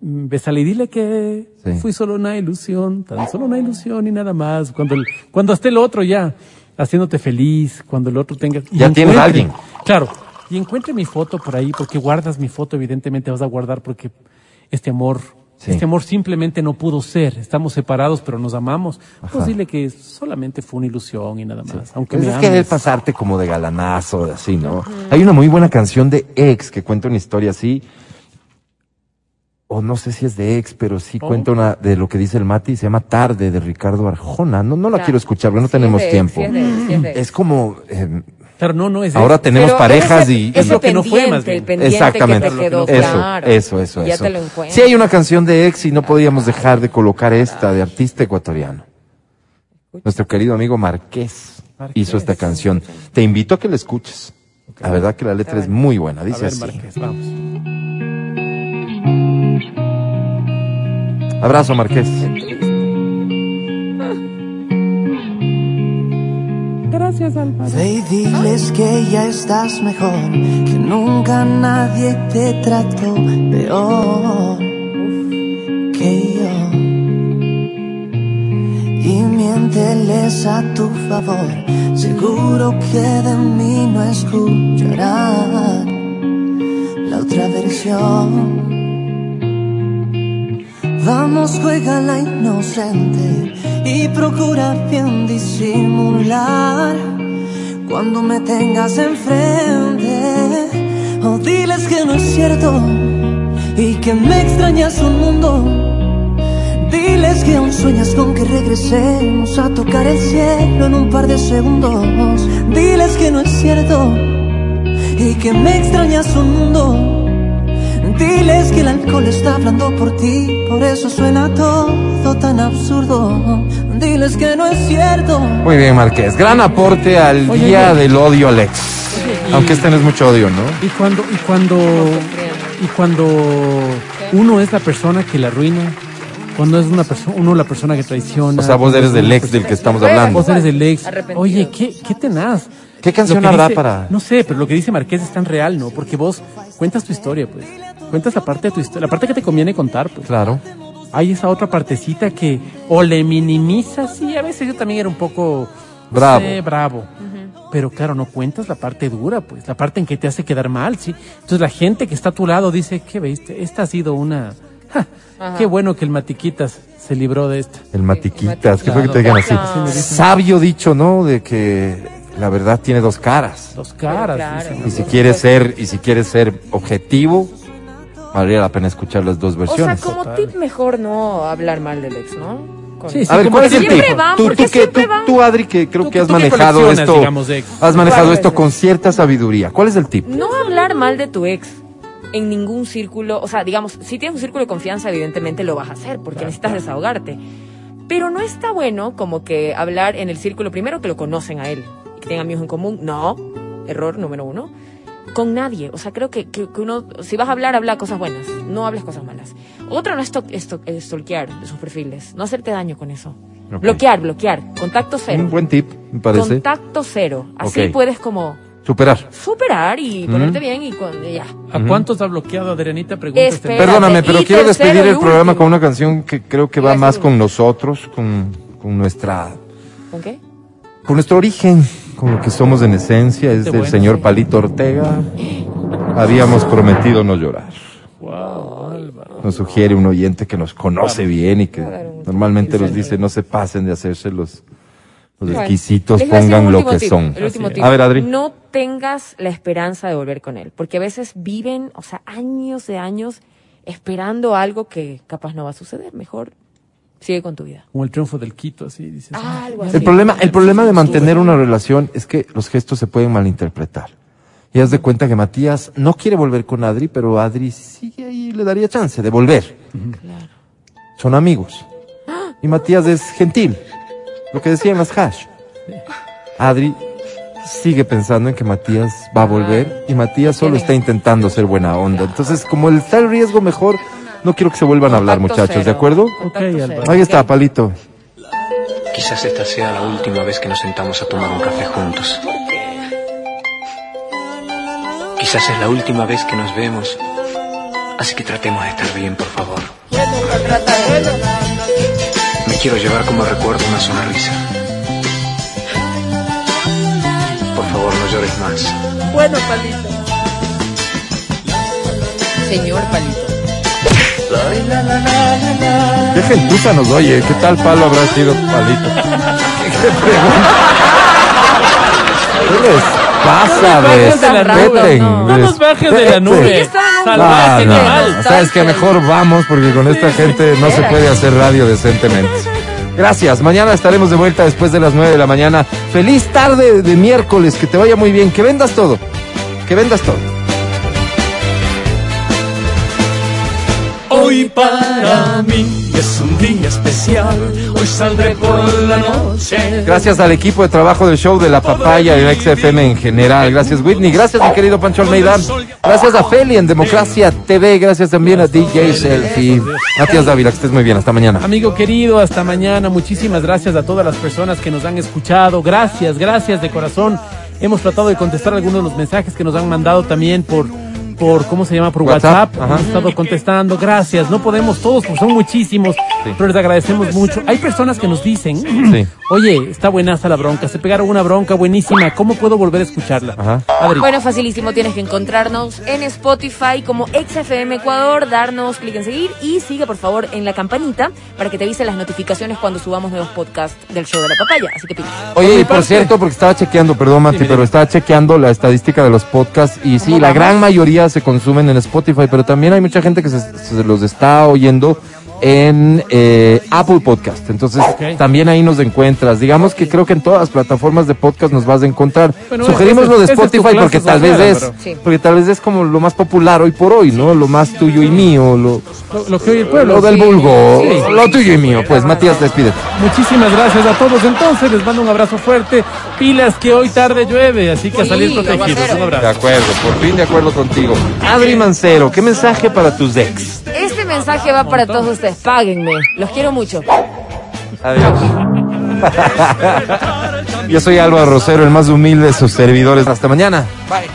mm, bésale y dile que Sí. fui solo una ilusión, tan solo una ilusión y nada más. Cuando, el- cuando esté el otro ya haciéndote feliz, cuando el otro tenga. Ya tienes a alguien. Claro. Y encuentre mi foto por ahí, porque guardas mi foto, evidentemente vas a guardar porque este amor, Sí. este amor simplemente no pudo ser. Estamos separados, pero nos amamos. Pues dile que solamente fue una ilusión y nada más. Aunque Pues me es querer ames. pasarte como de galanazo, así, ¿no? Hay una muy buena canción de ex que cuenta una historia así. O no sé si es de ex, pero sí Oh. cuenta una de lo que dice el Mati, se llama Tarde de Ricardo Arjona. No, no la Claro. quiero escuchar, porque no Sí, es tenemos de- tiempo. es de- es de- Es como, eh, No, no es ahora eso. tenemos Pero parejas ese- y... ese Es lo que no fue, más bien. el Exactamente. que te quedó eso, claro. eso, eso, ya eso. te lo. Sí hay una canción de ex y no podíamos dejar de colocar esta de artista ecuatoriano. Nuestro querido amigo Marqués, Marqués. hizo esta canción. Te invito a que la escuches. La verdad que la letra es muy buena. A Dice ver, así. Vamos. Abrazo, Marqués. Gracias, Álvaro. Ve y diles que ya estás mejor, que nunca nadie te trató peor que yo. Y miénteles a tu favor, seguro que de mí no escucharán la otra versión. Vamos, juega la inocente y procura bien disimular cuando me tengas enfrente. O diles que no es cierto y que me extrañas un mundo. Diles que aún sueñas con que regresemos a tocar el cielo en un par de segundos. Diles que no es cierto y que me extrañas un mundo. Diles que el alcohol está hablando por ti, por eso suena todo tan absurdo. Diles que no es cierto. Muy bien, Marqués. Gran aporte al Oye, día oye. del odio, Alex. Aunque este no es mucho odio, ¿no? Y cuando, y cuando, y cuando uno es la persona que la arruina, cuando es una persona, uno la persona que traiciona. O sea, vos eres es del ex del que estamos hablando. Vos eres del ex. Oye, qué, qué tenaz. ¿Qué canción habrá dice- para...? No sé, pero lo que dice Marqués es tan real, ¿no? Porque vos cuentas tu historia, pues. Cuentas la parte de tu historia, la parte que te conviene contar, pues. Claro. Hay esa otra partecita que o le minimizas, sí, a veces yo también era un poco... no Bravo. sé, bravo. Pero claro, no cuentas la parte dura, pues, la parte en que te hace quedar mal, ¿sí? Entonces la gente que está a tu lado dice, ¿qué veiste? Esta ha sido una... ja, qué bueno que el Matiquitas se libró de esta. El matiquitas, ¿qué fue que te digan así? Sabio dicho, ¿no? De que la verdad tiene dos caras. Dos caras. Claro. Y si quieres ser, y si quieres ser objetivo, valdría la pena escuchar las dos O sea, versiones. como tip mejor no hablar mal del ex, ¿no? Con- Sí, sí, A ver, ¿cuál es el siempre tip? tú, porque tú, que, siempre tú, Adri, que creo Tú- que has manejado esto, digamos, de ex. has manejado ¿Cuál esto es? con cierta sabiduría. ¿Cuál es el tip? No hablar mal de tu ex en ningún círculo, o sea, digamos, si tienes un círculo de confianza, evidentemente lo vas a hacer porque necesitas desahogarte. Pero no está bueno como que hablar en el círculo primero que lo conocen a él y que tengan amigos en común. No, error número uno. Con nadie. O sea, creo que, que, que uno, si vas a hablar, habla cosas buenas. No hables cosas malas. Otra no es to- es to- es stalkear sus perfiles. No hacerte daño con eso. Ok. Bloquear, bloquear. Contacto cero. Un buen tip, me parece. Contacto cero. Así Ok. puedes como Superar. superar y ponerte bien y con, ya. ¿A cuántos ha bloqueado Adrianita? Pregunta este- Espera. Perdóname, pero y quiero despedir el programa último. con una canción que creo que va más con nosotros, con, con nuestra, ¿Con qué? Con nuestro origen, con lo que somos en esencia, es del bueno, señor sí. Palito Ortega. Habíamos prometido no llorar. Wow, Álvaro. Nos sugiere un oyente que nos conoce bien y que normalmente nos dice no se pasen de hacerse los, los exquisitos, pongan lo que tip, son. el último Así tip. A ver, Adri. No tengas la esperanza de volver con él, porque a veces viven, o sea, años de años esperando algo que capaz no va a suceder. Mejor sigue con tu vida. Como el triunfo del Quito, así dices. Ah, algo así. El problema, el problema de mantener una relación es que los gestos se pueden malinterpretar. Y haz de cuenta que Matías no quiere volver con Adri, pero Adri sigue ahí le daría chance de volver. Son amigos. Y Matías es gentil. Lo que decían las hash. Adri sigue pensando en que Matías va a volver y Matías solo está intentando ser buena onda. Entonces, como el- está el riesgo mejor, no quiero que se vuelvan a hablar, Contacto muchachos, ¿de acuerdo? Contacto Ok, cero. Álvaro. Ahí está, Palito. Quizás esta sea la última vez que nos sentamos a tomar un café juntos. Quizás es la última vez que nos vemos. Así que tratemos de estar bien, por favor. Me quiero llevar como recuerdo una sonrisa. Por favor, no llores más. Bueno, palito. Señor Palito. Qué gentuza nos oye, ¿qué tal palo habrá sido Palito? ¿Qué pregunta? ¿Qué les pasa? bajes de la Respeten, nube, no. No nos bajes de la nube. Salvaje, no, no. Sabes que mejor vamos porque con esta gente no se puede hacer radio decentemente. Gracias, mañana estaremos de vuelta después de las 9 de la mañana. Feliz tarde de miércoles, que te vaya muy bien, que vendas todo, que vendas todo. Hoy para mí es un día especial, hoy saldré por la noche. Gracias al equipo de trabajo del show de la papaya y XFM en general. Gracias Whitney, gracias mi querido Pancho Almeida. Gracias a Feli en Democracia TV, gracias también a DJ Selfie. Matías Dávila, que estés muy bien, hasta mañana. Amigo querido, hasta mañana. Muchísimas gracias a todas las personas que nos han escuchado. Gracias, gracias de corazón. Hemos tratado de contestar algunos de los mensajes que nos han mandado también por por ¿cómo se llama? por WhatsApp, WhatsApp, ajá. hemos estado contestando, gracias, no podemos todos, porque son muchísimos, pero les agradecemos mucho. Hay personas que nos dicen, Sí. oye, está buenaza la bronca, se pegaron una bronca buenísima, ¿cómo puedo volver a escucharla? Adri. Bueno, facilísimo, tienes que encontrarnos en Spotify como XFM Ecuador, darnos clic en seguir y sigue por favor en la campanita para que te avisen las notificaciones cuando subamos nuevos podcasts del show de la papaya. Así que pilas. Oye, y por cierto, porque estaba chequeando, perdón Mati, pero estaba chequeando la estadística de los podcasts y sí, la gran mayoría se consumen en Spotify, pero también hay mucha gente que se, se los está oyendo en eh, Apple Podcast. Entonces, también ahí nos encuentras. Digamos que creo que en todas las plataformas de podcast nos vas a encontrar. Bueno, Sugerimos ese- lo de Spotify porque tal vez es, pero- Sí. porque tal vez es como lo más popular hoy por hoy, ¿no? Lo más tuyo y mío, lo, Lo, lo que oye el pueblo. lo del vulgo, Sí. lo tuyo y mío. Pues Matías, despídete. Muchísimas gracias a todos. Entonces, les mando un abrazo fuerte. Pilas que hoy tarde llueve, así que a salir protegidos. Un De abrazo. acuerdo, por fin de acuerdo contigo. Adri Mancero, ¿qué mensaje para tus ex? Este mensaje va para todos ustedes. Páguenme. Los quiero mucho. Adiós. Yo soy Álvaro Rosero, el más humilde de sus servidores. Hasta mañana. Bye.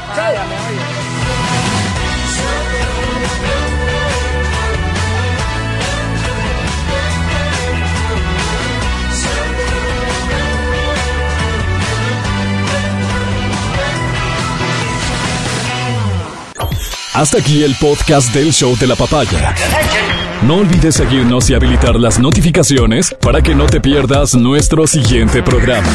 Hasta aquí el podcast del show de la papaya. No olvides seguirnos y habilitar las notificaciones para que no te pierdas nuestro siguiente programa.